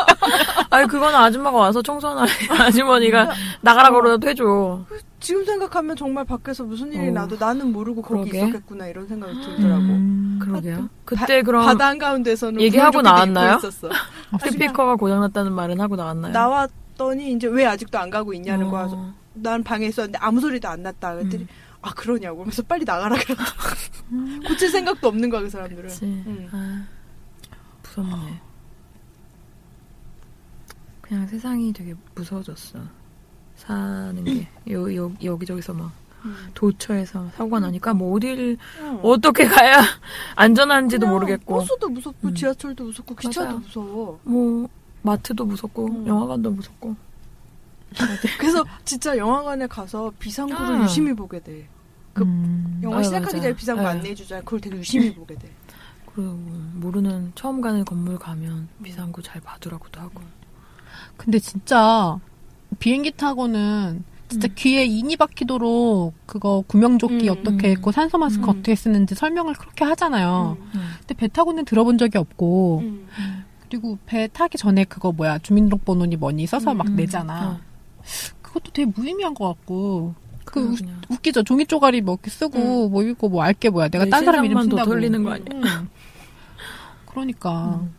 아니 그거는 아줌마가 와서 청소하는 아주머니가 나가라고라도 해줘. 지금 생각하면 정말 밖에서 무슨 일이 어. 나도 나는 모르고 거기 그러게. 있었겠구나 이런 생각이 들더라고. 음. 그러게요. 그때 그럼 바다 한가운데서는 얘기하고 나왔나요? 있었어. 스피커가 고장났다는 말은 하고 나왔나요? 나왔더니 이제 왜 아직도 안 가고 있냐는 어. 거야. 난 방에 있었는데 아무 소리도 안 났다. 그랬더니 음. 아 그러냐고. 그래서 빨리 나가라 그랬다. 고칠 생각도 없는 거야 그 사람들은. 응. 아, 무섭네. 그냥 세상이 되게 무서워졌어. 사는 게. 요, 요, 여기저기서 막 음. 도처에서 사고가 나니까 뭐 어딜 응. 어떻게 가야 안전한지도 모르겠고. 버스도 무섭고 음. 지하철도 무섭고 기차도 맞아요. 무서워. 뭐 마트도 무섭고 음. 영화관도 무섭고. 그래서 진짜 영화관에 가서 비상구를 아. 유심히 보게 돼. 그 음. 영화 아, 시작하기. 전에 비상구 네. 안내해 주잖아. 그걸 되게 유심히 보게 돼. 그리고 뭐 모르는 처음 가는 건물 가면 비상구 잘 봐두라고도 하고. 근데 진짜 비행기 타고는 진짜 음. 귀에 인이 박히도록 그거 구명조끼 음, 어떻게 음. 했고 산소 마스크 음. 어떻게 쓰는지 설명을 그렇게 하잖아요. 음. 음. 근데 배 타고는 들어본 적이 없고 음. 그리고 배 타기 전에 그거 뭐야 주민등록번호니 뭐니 써서 막 음. 내잖아. 어. 그것도 되게 무의미한 것 같고 그 그냥. 웃기죠. 종이 쪼가리 뭐 이렇게 쓰고 뭐 읽고 뭐 알게 뭐야. 내가 내딴 사람 이름 쓴다고. 돌리는 거 아니야? 음. 그러니까 음.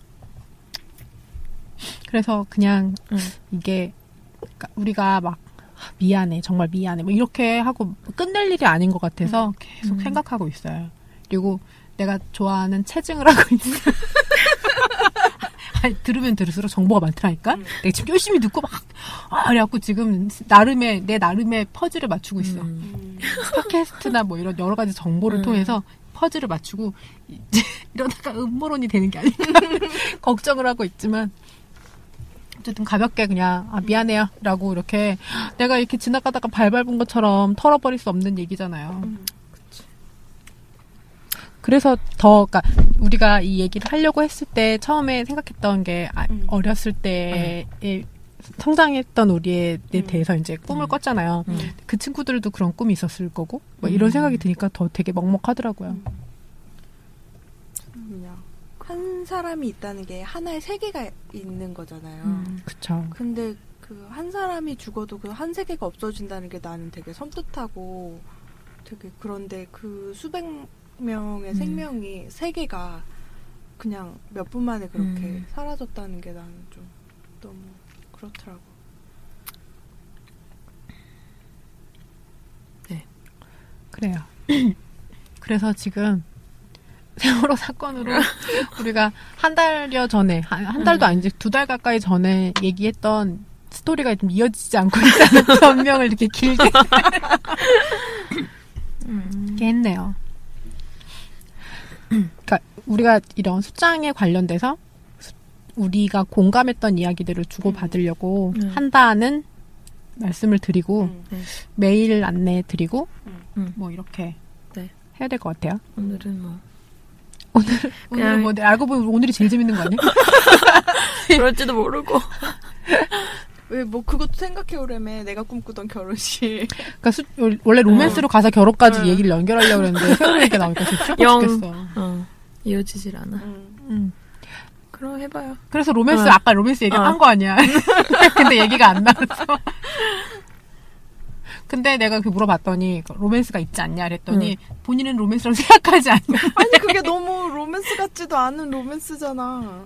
그래서 그냥 음. 이게 그러니까 우리가 막 아, 미안해 정말 미안해 뭐 이렇게 하고 끝낼 일이 아닌 것 같아서 계속 음. 생각하고 있어요. 그리고 내가 좋아하는 체증을 하고 있어. 아 니, 들으면 들을수록 정보가 많더라니까. 음. 내가 지금 열심히 듣고 막 아, 그래갖고 지금 나름의 내 나름의 퍼즐을 맞추고 있어. 음. 음. 팟캐스트나 뭐 이런 여러 가지 정보를 음. 통해서 퍼즐을 맞추고 이제 이러다가 음모론이 되는 게 아닌가 걱정을 하고 있지만 어쨌든 가볍게 그냥 아 미안해요라고 이렇게 내가 이렇게 지나가다가 발 밟은 것처럼 털어버릴 수 없는 얘기잖아요. 음. 그래서 더 그러니까 우리가 이 얘기를 하려고 했을 때 처음에 생각했던 게 아, 음. 어렸을 때에 성장했던 우리에 음. 대해서 이제 꿈을 음. 꿨잖아요. 음. 그 친구들도 그런 꿈이 있었을 거고 뭐 이런 음. 생각이 드니까 더 되게 먹먹하더라고요. 음. 그냥 한 사람이 있다는 게 하나의 세계가 있는 거잖아요. 음. 그쵸. 근데 그 한 사람이 죽어도 그 한 세계가 없어진다는 게 나는 되게 섬뜩하고 되게 그런데 그 수백 명의 음. 생명이 세계가 그냥 몇 분 만에 그렇게 음. 사라졌다는 게 나는 좀 너무 그렇더라고. 그래요. 그래서 지금 세월호 사건으로 우리가 한 달여 전에 한, 한 달도 음. 아니지 두 달 가까이 전에 얘기했던 스토리가 좀 이어지지 않고 있다는 변명을 이렇게 길게 음. 이렇게 했네요. 우리가 이런 수장에 관련돼서 수- 우리가 공감했던 이야기들을 주고 받으려고 음. 한다는 말씀을 드리고 음. 메일 안내 드리고 음. 뭐 이렇게 네. 해야 될 것 같아요. 오늘은 뭐 오늘은 그냥- 뭐 알고 보면 오늘이 제일 재밌는 거 아니야? 그럴지도 모르고 왜 뭐 그것도 생각해 오래매 내가 꿈꾸던 결혼식. 그러니까 수- 원래 로맨스로 가서 결혼까지 음. 얘기를 연결하려고 했는데 세월호 얘기 나오니까 진짜. 죽겠어. 어, 이어지질 않아. 음. 음. 그럼 해봐요. 그래서 로맨스 어. 아까 로맨스 얘기 어. 한거 아니야? 근데 얘기가 안 나왔어. 근데 내가 그 물어봤더니 로맨스가 있지 않냐 그랬더니 본인은 로맨스라고 생각하지 않냐. 아니 그게 너무 로맨스 같지도 않은 로맨스잖아.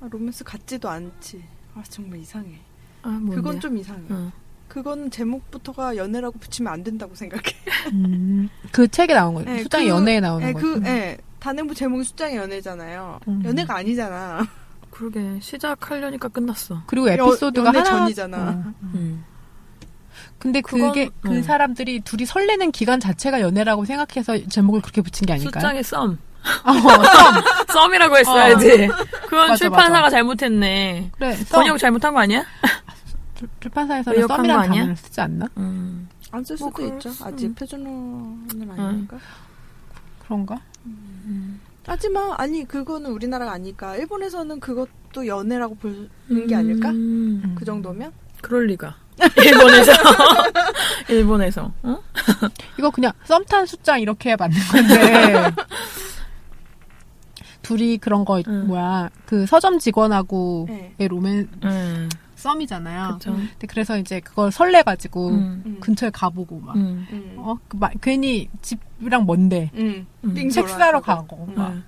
아, 로맨스 같지도 않지. 아 정말 이상해. 아? 그건 좀 이상해. 어. 그건 제목부터가 연애라고 붙이면 안 된다고 생각해. 그 책에 나온 거예요. 네, 수장이 그- 연애에 나오는 예, 거죠. 그, 예. 단행부 제목이 수장의 연애잖아요. 음. 연애가 아니잖아. 그러게 시작하려니까 끝났어. 그리고 여- 에피소드가 연애 하나 전이잖아. 어. 음. 근데 그건- 그게 그 어. 사람들이 둘이 설레는 기간 자체가 연애라고 생각해서 제목을 그렇게 붙인 게 아닐까요? 수장의 썸. 어, 썸. 썸이라고 했어야지. 그건 맞아, 출판사가 맞아. 잘못했네. 그래. 썸. 번역 잘못한 거 아니야? 출- 출판사에서는 의역한 거 썸이라는 아니야? 단어를 쓰지 않나? 음. 안쓸뭐 수도 그럴 있죠. 수- 아직 표준어는 아니니까. 그런가? 하지만 아니 그거는 우리나라가 아니까 일본에서는 그것도 연애라고 보는 게 아닐까? 음. 그 정도면? 그럴 리가. 일본에서. 일본에서. 어? 이거 그냥 썸탄 숫장 이렇게 맞는 건데 둘이 그런 거 응. 뭐야 그 서점 직원하고의 네. 로맨 음, 썸이잖아요. 그쵸. 근데 그래서 이제 그걸 설레가지고 음, 음. 근처에 가보고 막 음, 음. 어, 그막 괜히 집이랑 먼데 음. 음. 삥책 사러 돌아가고. 가고 음. 막 음,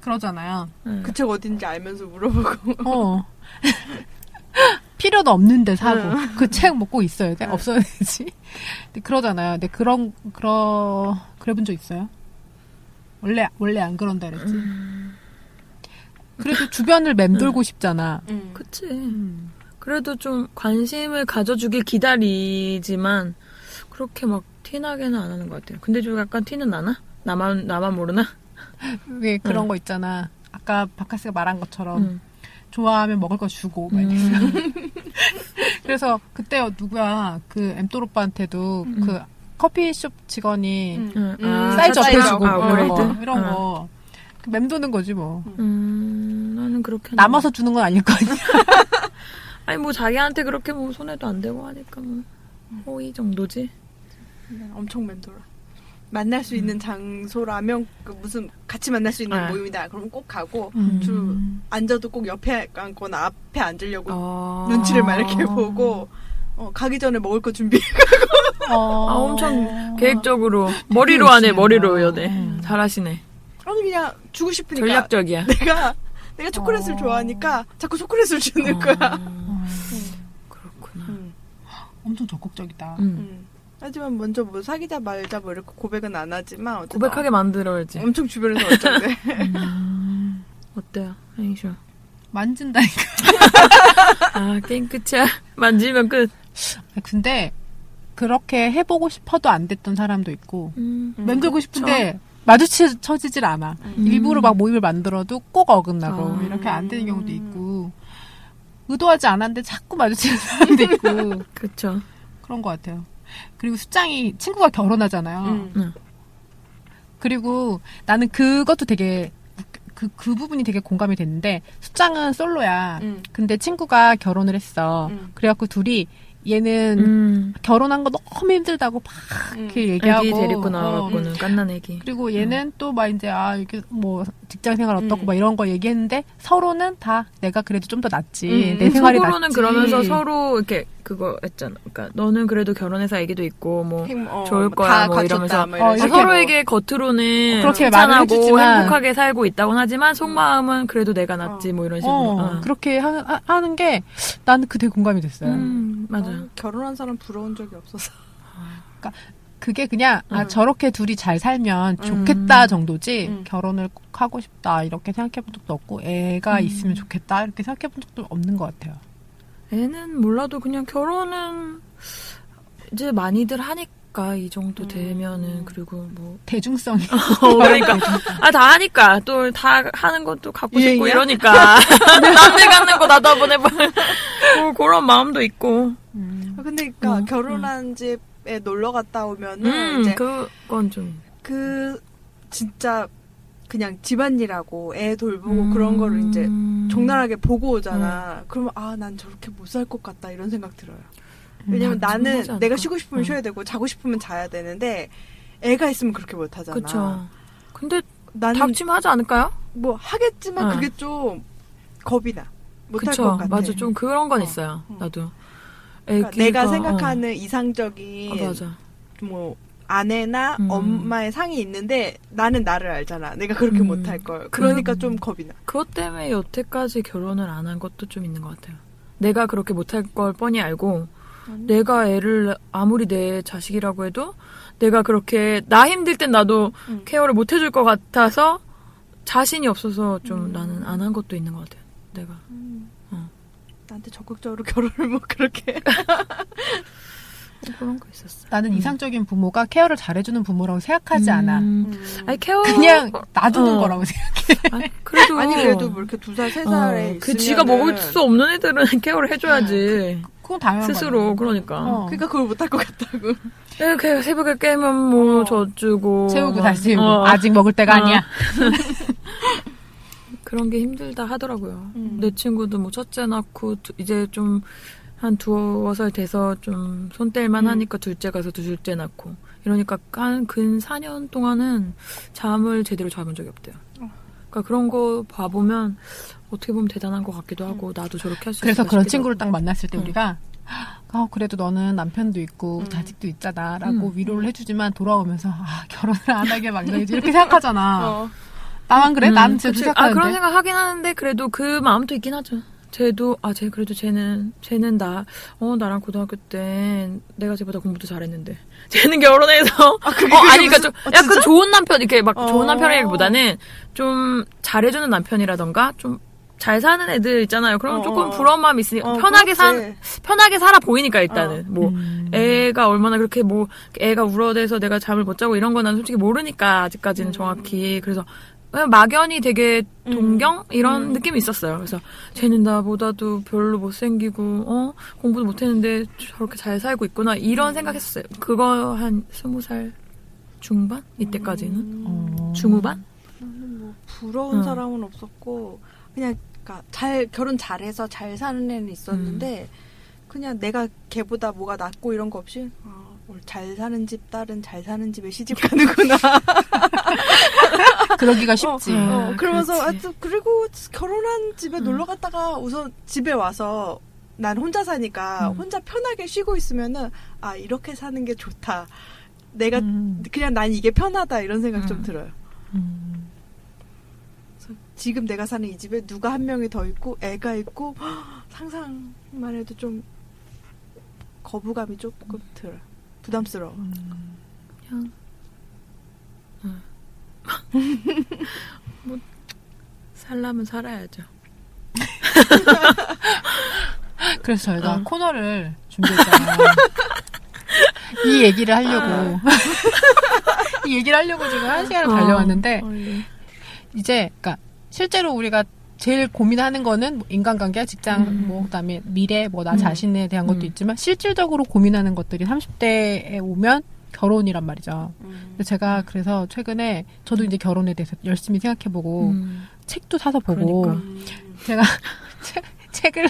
그러잖아요. 음. 그책 어딘지 알면서 물어보고. 어. 필요도 없는데 사고 응. 그책 먹고 있어야 돼? 응. 없어야 되지? 근데 그러잖아요. 근데 그런 그러 그래 본 적 있어요? 원래 원래 안 그런다 그랬지. 음, 그래도 주변을 맴돌고 싶잖아. 음. 그치. 음. 그래도 좀 관심을 가져주길 기다리지만 그렇게 막 티나게는 안 하는 것 같아요. 근데 좀 약간 티는 나나? 나만 나만 모르나? 왜 그런 응. 거 있잖아. 아까 바카스가 말한 것처럼 음. 좋아하면 먹을 거 주고 막. 음. 그래서 그때 누구야 그 엠돌 오빠한테도 음. 그 커피숍 직원이 음. 음. 음. 아, 사이즈 사이즈 up해주고 up. 뭐 아, 이런 거? 이런 아. 거그 맴도는 거지 뭐 음, 나는 그렇게 남아서 주는 건 아닐 거 아니야. 아니 뭐 자기한테 그렇게 뭐 손해도 안 되고 하니까 뭐 호의 정도지. 네, 엄청 맴돌아. 만날 수 있는 장소라면 그 무슨 같이 만날 수 있는 네. 모임이다. 그럼 꼭 가고 음. 주 앉아도 꼭 옆에 앉거나 앞에 앉으려고 아. 눈치를 막 이렇게 보고 어, 가기 전에 먹을 거 준비. 어. 아, 엄청 계획적으로 머리로 하네 머리로 한다. 여네. 음. 잘하시네. 아니 그냥 주고 싶으니까 전략적이야. 내가 내가 초콜릿을 어. 좋아하니까 자꾸 초콜릿을 주는 거야. 아. 음, 엄청 적극적이다. 음. 음. 하지만 먼저 뭐 사귀자 말자 뭐 이렇게 고백은 안 하지만 어쨌든 고백하게 만들어야지. 엄청 주변에서 어쩐데. 음. 어때요, 행쇼? 만진다니까. 아 게임 끝이야. 만지면 끝. 근데 그렇게 해보고 싶어도 안 됐던 사람도 있고 음. 맴돌고 싶은데 마주쳐지질 않아. 음. 일부러 막 모임을 만들어도 꼭 어긋나고 아. 이렇게 안 되는 경우도 있고 의도하지 않았는데 자꾸 마주치는 사람도 있고 그쵸. 그런 것 같아요. 그리고 수장이 친구가 결혼하잖아요. 음. 응. 그리고 나는 그것도 되게 그, 그 부분이 되게 공감이 됐는데 수장은 솔로야. 음. 근데 친구가 결혼을 했어. 음. 그래갖고 둘이 얘는 음. 결혼한 거 너무 힘들다고 막 음. 이렇게 얘기하고 애기 데리고 어, 나와갖고는 깐난 애기. 그리고 얘는 또막 이제 아 이렇게 뭐 직장 생활 어떻고 음. 막 이런 거 얘기했는데 서로는 다 내가 그래도 좀 더 낫지 음. 내 생활이 낫지 그러면서 서로 이렇게 그거 했잖아. 그러니까 너는 그래도 결혼해서 애기도 있고 뭐 행- 어, 좋을 다 거야 뭐 갖췄다, 이러면서 뭐 어, 서로에게 겉으로는 그렇게 해주지만 행복하게 살고 있다고 하지만 속마음은 그래도 내가 낫지 뭐 이런 식으로. 어, 어. 그렇게 하는, 하- 하는 게 나는 그 되게 공감이 됐어요. 음, 맞아. 어, 결혼한 사람 부러운 적이 없어서. 그게 그냥 아 음. 저렇게 둘이 잘 살면 음. 좋겠다 정도지 음. 결혼을 꼭 하고 싶다 이렇게 생각해 본 적도 없고 애가 음. 있으면 좋겠다 이렇게 생각해 본 적도 없는 것 같아요. 애는 몰라도 그냥 결혼은 이제 많이들 하니까 이 정도 음. 되면은 그리고 뭐 대중성이. 그러니까. 아 다 하니까. 또 다 하는 것도 갖고 싶고 유행이야? 이러니까. 남들 갖는 거 나도 한번 해봐 뭐 그런 마음도 있고. 음. 아, 근데 그러니까 음, 결혼한 집에 놀러 갔다 오면은 음 이제 그건 좀. 그 진짜 그냥 집안일하고 애 돌보고 음. 그런 거를 이제 적나라하게 보고 오잖아. 그러면 아 난 저렇게 못 살 것 같다 이런 생각 들어요. 왜냐면 음, 나는 충분하지 않을까? 내가 쉬고 싶으면 음. 쉬어야 되고 자고 싶으면 자야 되는데 애가 있으면 그렇게 못 하잖아. 그쵸 근데 나는 닥치면 하지 않을까요? 뭐 하겠지만 어. 그게 좀 겁이 나. 못할것 그쵸 같아. 맞아 좀 그런 건 어, 있어요 어. 나도 그러니까 내가 어. 생각하는 이상적인 아, 맞아 뭐 아내나 음. 엄마의 상이 있는데 나는 나를 알잖아. 내가 그렇게 음. 못할 걸. 그러니까 그- 좀 겁이 나. 그것 때문에 여태까지 결혼을 안 한 것도 좀 있는 것 같아요. 내가 그렇게 못할 걸 뻔히 알고, 내가 애를 아무리 내 자식이라고 해도, 내가 그렇게, 나 힘들 땐 나도 음. 케어를 못 해줄 것 같아서, 자신이 없어서 좀 음. 나는 안 한 것도 있는 것 같아요. 내가. 어. 나한테 적극적으로 결혼을 뭐 그렇게. 그런 거 있었어. 나는 음. 이상적인 부모가 케어를 잘해주는 부모라고 생각하지 않아. 음. 음. 아니, 케어. 그냥 놔두는 어. 거라고 생각해. 아니, 그래도. 아니 그래도 뭐 이렇게 두 살 세 살에 어, 그 지가 먹을 수 없는 애들은 케어를 해줘야지. 그건 당연한 스스로. 그러니까. 어. 그러니까 그걸 못할 것 같다고. 이렇게 새벽에 깨면 뭐 어. 져주고 채우고 막, 다시 채우고. 어, 아직 먹을 때가 어. 아니야. 그런 게 힘들다 하더라고요. 음. 내 친구도 뭐 첫째 낳고 두- 이제 좀 한 두어 살 돼서 좀 손뗄만 음. 하니까 둘째 가서 둘째 낳고 이러니까 한 근 4년 동안은 잠을 제대로 자본 적이 없대요. 어. 그러니까 그런 거 봐보면 어떻게 보면 대단한 것 같기도 하고 나도 저렇게 할 수 있어. 그래서 그런 친구를 딱 만났을 때 응. 우리가 어, 그래도 너는 남편도 있고 음. 자식도 있잖아라고 음. 위로를 해주지만 돌아오면서 아 결혼을 안 하게 막내지 이렇게 생각하잖아. 어. 나만 그래? 음, 나는 진짜 아. 그런 생각 하긴 하는데 그래도 그 마음도 있긴 하죠. 쟤도 아 쟤 그래도 쟤는 쟤는 나 어 나랑 고등학교 때 내가 쟤보다 공부도 잘했는데 쟤는 결혼해서 아, 그게 어 그게 아니 그러니까 좀 무슨- 어, 약간 진짜? 좋은 남편 이렇게 막 어. 좋은 남편이라기보다는 좀 잘해주는 남편이라던가 좀 잘 사는 애들 있잖아요. 그럼 어, 조금 어. 부러운 마음이 있으니까 어, 편하게 산. 편하게 살아 보이니까 일단은 어. 뭐 음. 애가 얼마나 그렇게 뭐 애가 울어대서 내가 잠을 못 자고 이런 건 난 솔직히 모르니까 아직까지는 음. 정확히 그래서 막연히 되게 동경 이런 음. 느낌이 있었어요. 그래서 쟤는 나보다도 별로 못생기고 어 공부도 못했는데 저렇게 잘 살고 있구나 이런 음. 생각했었어요. 그거 한 스무 살 중반 이때까지는 음. 어. 중후반 저는 뭐 부러운 응. 사람은 없었고 그냥 그러니까 잘 결혼 잘해서 잘 사는 애는 있었는데 그냥 내가 걔보다 뭐가 낫고 이런 거 없이 아, 잘 사는 집 딸은 잘 사는 집에 시집 가는구나. 그러기가 쉽지. 어. 어, 아, 그러면서 그렇지. 그리고 결혼한 집에 음. 놀러 갔다가 우선 집에 와서 난 혼자 사니까 음. 혼자 편하게 쉬고 있으면은 아 이렇게 사는 게 좋다. 내가 음. 그냥 난 이게 편하다 이런 생각 좀 음. 들어요. 음. 지금 내가 사는 이 집에 누가 한 명이 더 있고 애가 있고 상상만 해도 좀 거부감이 조금 들어요. 부담스러워. 그냥 응. 뭐 살라면 살아야죠. 그래서 저희가 어. 코너를 준비했잖아요. 이 얘기를 하려고 이 얘기를 하려고 지금 한 시간을 어. 달려왔는데 어, 예. 이제 그러니까 실제로 우리가 제일 고민하는 거는 뭐 인간관계야 직장 음. 뭐 그다음에 미래 뭐나 음. 자신에 대한 것도 음. 있지만 실질적으로 고민하는 것들이 30대에 오면 결혼이란 말이죠. 근데 제가 그래서 최근에 저도 이제 결혼에 대해서 열심히 생각해보고 음. 책도 사서 보고 그러니까. 음. 제가 책, 책을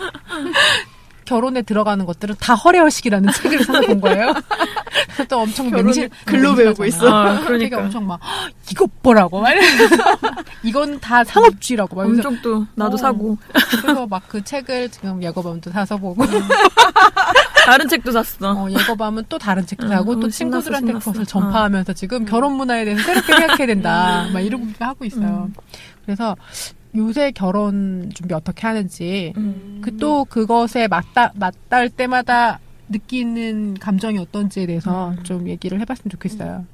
결혼에 들어가는 것들은 다 허례허식이라는 책을 사서 본 거예요. 또 엄청 맹실 글로. 배우고 있어. 아, 되게 그러니까 엄청 막 "헉, 이것 보라고 막 이러면서 이건 다 상업주의라고 막 엄청 또 나도 어. 사고 그래서 막 그 책을 지금 예거밤도 사서 보고 다른 책도 샀어. 어, 예거밤은 또 다른 책도 응, 사고 또 어, 친구들한테 신났어. 그것을 전파하면서 지금 결혼 문화에 대해서 새롭게 생각해야 된다 막 이러고 하고 있어요. 그래서 요새 결혼 준비 어떻게 하는지 음. 그또 그것에 맞다 맞닿을 때마다 느끼는 감정이 어떤지에 대해서 음. 좀 얘기를 해봤으면 좋겠어요.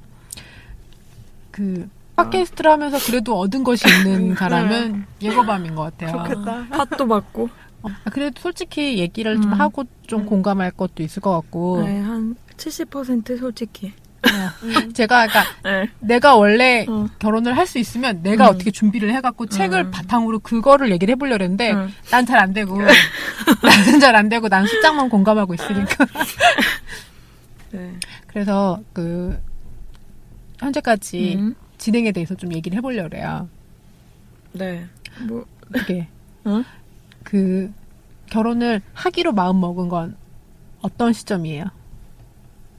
그 팟캐스트를 하면서 그래도 얻은 것이 있는 사람은 예거밤인 것 같아요. 좋겠다. 팥도 받고 어, 그래도 솔직히 얘기를 좀 음. 하고 좀 음. 공감할 것도 있을 것 같고 네, 한70% 솔직히. 음. 제가 그러니까 네. 내가 원래 어. 결혼을 할 수 있으면 내가 음. 어떻게 준비를 해갖고 책을 음. 바탕으로 그거를 얘기를 해보려고 했는데 음. 난잘 안 되고 나는 잘 안 되고 난 숫장만 공감하고 있으니까 네. 그래서 그 현재까지 음. 진행에 대해서 좀 얘기를 해보려고 해요. 네. 뭐 그게 응? 그 결혼을 하기로 마음 먹은 건 어떤 시점이에요?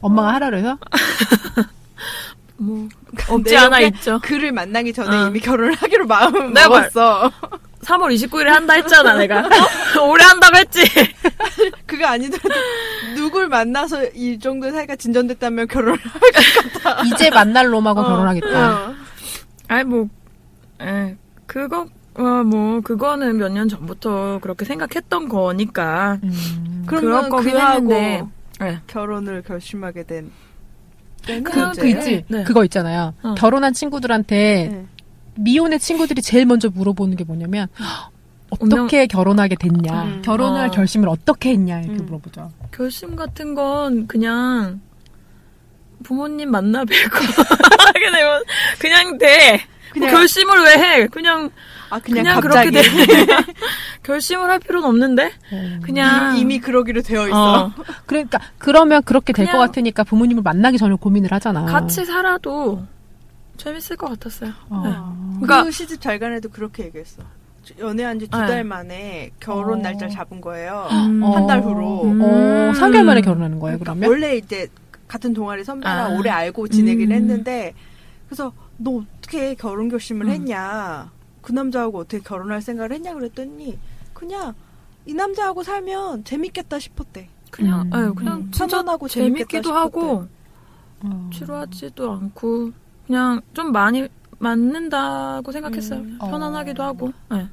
엄마가 하라고 해서 뭐 없지 내 않아 있죠. 그를 만나기 전에 어. 이미 결혼을 하기로 마음을 내가 말- 먹었어. 3월 29일에 한다 했잖아, 내가. 어? 올해 한다고 했지. 그거 아니더라도 누굴 만나서 이 정도 사이가 진전됐다면 결혼을 이제 만날 놈하고 어, 결혼하겠다. 어. 아니 뭐, 에 그거 어, 뭐 그거는 몇 년 전부터 그렇게 생각했던 거니까. 음. 그러면 거긴 그 하고 했는데. 네. 결혼을 결심하게 된그 언제? 있지 네. 그거 있잖아요. 어. 결혼한 친구들한테 네. 미혼의 친구들이 제일 먼저 물어보는 게 뭐냐면 어떻게 결혼하게 됐냐, 음. 결혼을 어. 결심을 어떻게 했냐 이렇게 음. 물어보죠. 결심 같은 건 그냥 부모님 만나 뵙고 하게 되면 그냥 돼. 뭐 그냥- 결심을 왜 해? 그냥 아 그냥, 그냥 갑자기 그렇게 돼. 결심을 할 필요는 없는데 그냥 이미 그러기로 되어 있어. 어, 그러니까 그러면 그렇게 될 것 같으니까 부모님을 만나기 전에 고민을 하잖아. 같이 살아도 재밌을 것 같았어요. 어. 네. 그 그러니까- 시집 잘 간애도 그렇게 얘기했어. 연애한 지두 네. 달 만에 결혼 어. 날짜를 잡은 거예요. 음. 한달 후로. 음. 어, 3개월 만에 결혼하는 거예요, 그러면? 원래 이제 같은 동아리 선배랑 아. 오래 알고 지내긴 음. 했는데 그래서 너 어떻게 결혼 결심을 음. 했냐? 그 남자하고 어떻게 결혼할 생각을 했냐 그랬더니 그냥 이 남자하고 살면 재밌겠다 싶었대. 그냥 음. 예, 그냥 음, 진짜 편안하고 재밌겠다 재밌기도 하고 어. 지루하지도 않고 그냥 좀 많이 맞는다고 생각했어요. 음. 편안하기도 어. 하고 예.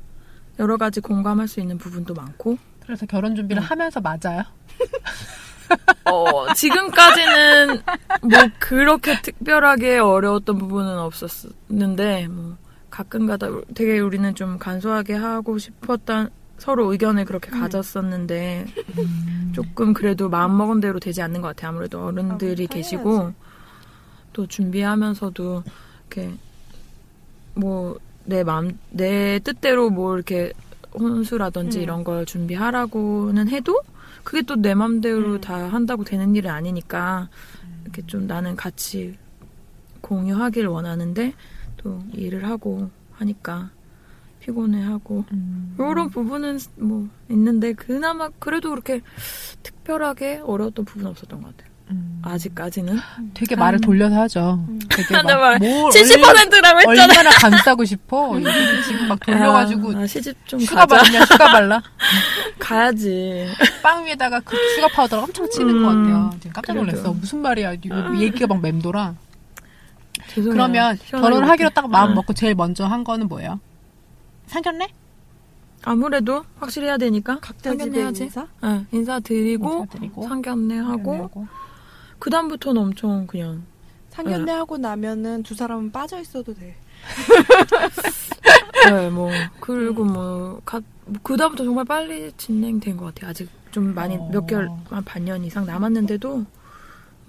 여러 가지 공감할 수 있는 부분도 많고 그래서 결혼 준비를 음. 하면서 맞아요. 어, 지금까지는 뭐 그렇게 특별하게 어려웠던 부분은 없었는데 뭐 가끔가다 되게 우리는 좀 간소하게 하고 싶었던 서로 의견을 그렇게 음. 가졌었는데 조금 그래도 마음 먹은 대로 되지 않는 것 같아요. 아무래도 어른들이 아, 계시고. 또 준비하면서도 이렇게 뭐 내 마음 내 뜻대로 뭐 이렇게 혼수라든지 음. 이런 걸 준비하라고는 해도 그게 또 내 맘대로 음. 다 한다고 되는 일은 아니니까 이렇게 좀 나는 같이 공유하길 원하는데 또 일을 하고 하니까 피곤해하고 음. 이런 부분은 뭐 있는데 그나마 그래도 그렇게 특별하게 어려웠던 부분은 없었던 것 같아요. 음. 아직까지는 되게 한- 말을 돌려서 하죠. 음. 되게 하나 말뭘 70%라고 얼- 했잖아. 얼마나 감싸고 싶어. 지금 막 돌려가지고 아, 아, 시집 좀 가자. 발라, 슈가 발라. 가야지. 빵 위에다가 그 sugar powder를 엄청 치는 음, 것 같아요. 지금 깜짝 그래도. 놀랐어. 무슨 말이야. 이거 얘기가 막 맴돌아. 죄송해요. 그러면 시원하게 결혼을 하기로 딱 마음 응. 먹고 제일 먼저 한 거는 뭐예요? 상견례? 아무래도 확실히 해야 되니까 각자 상견례 집에 해야지. 인사? 네, 인사드리고 인사드리고, 상견례 하고 상견례하고. 그 다음부터는 엄청 그냥 상견례 하고 나면은 두 사람은 빠져 있어도 돼. 네, 뭐 그리고 뭐그 다음부터 정말 빨리 진행된 것 같아요. 아직 좀 많이 어. 몇 개월 한 반년 이상 남았는데도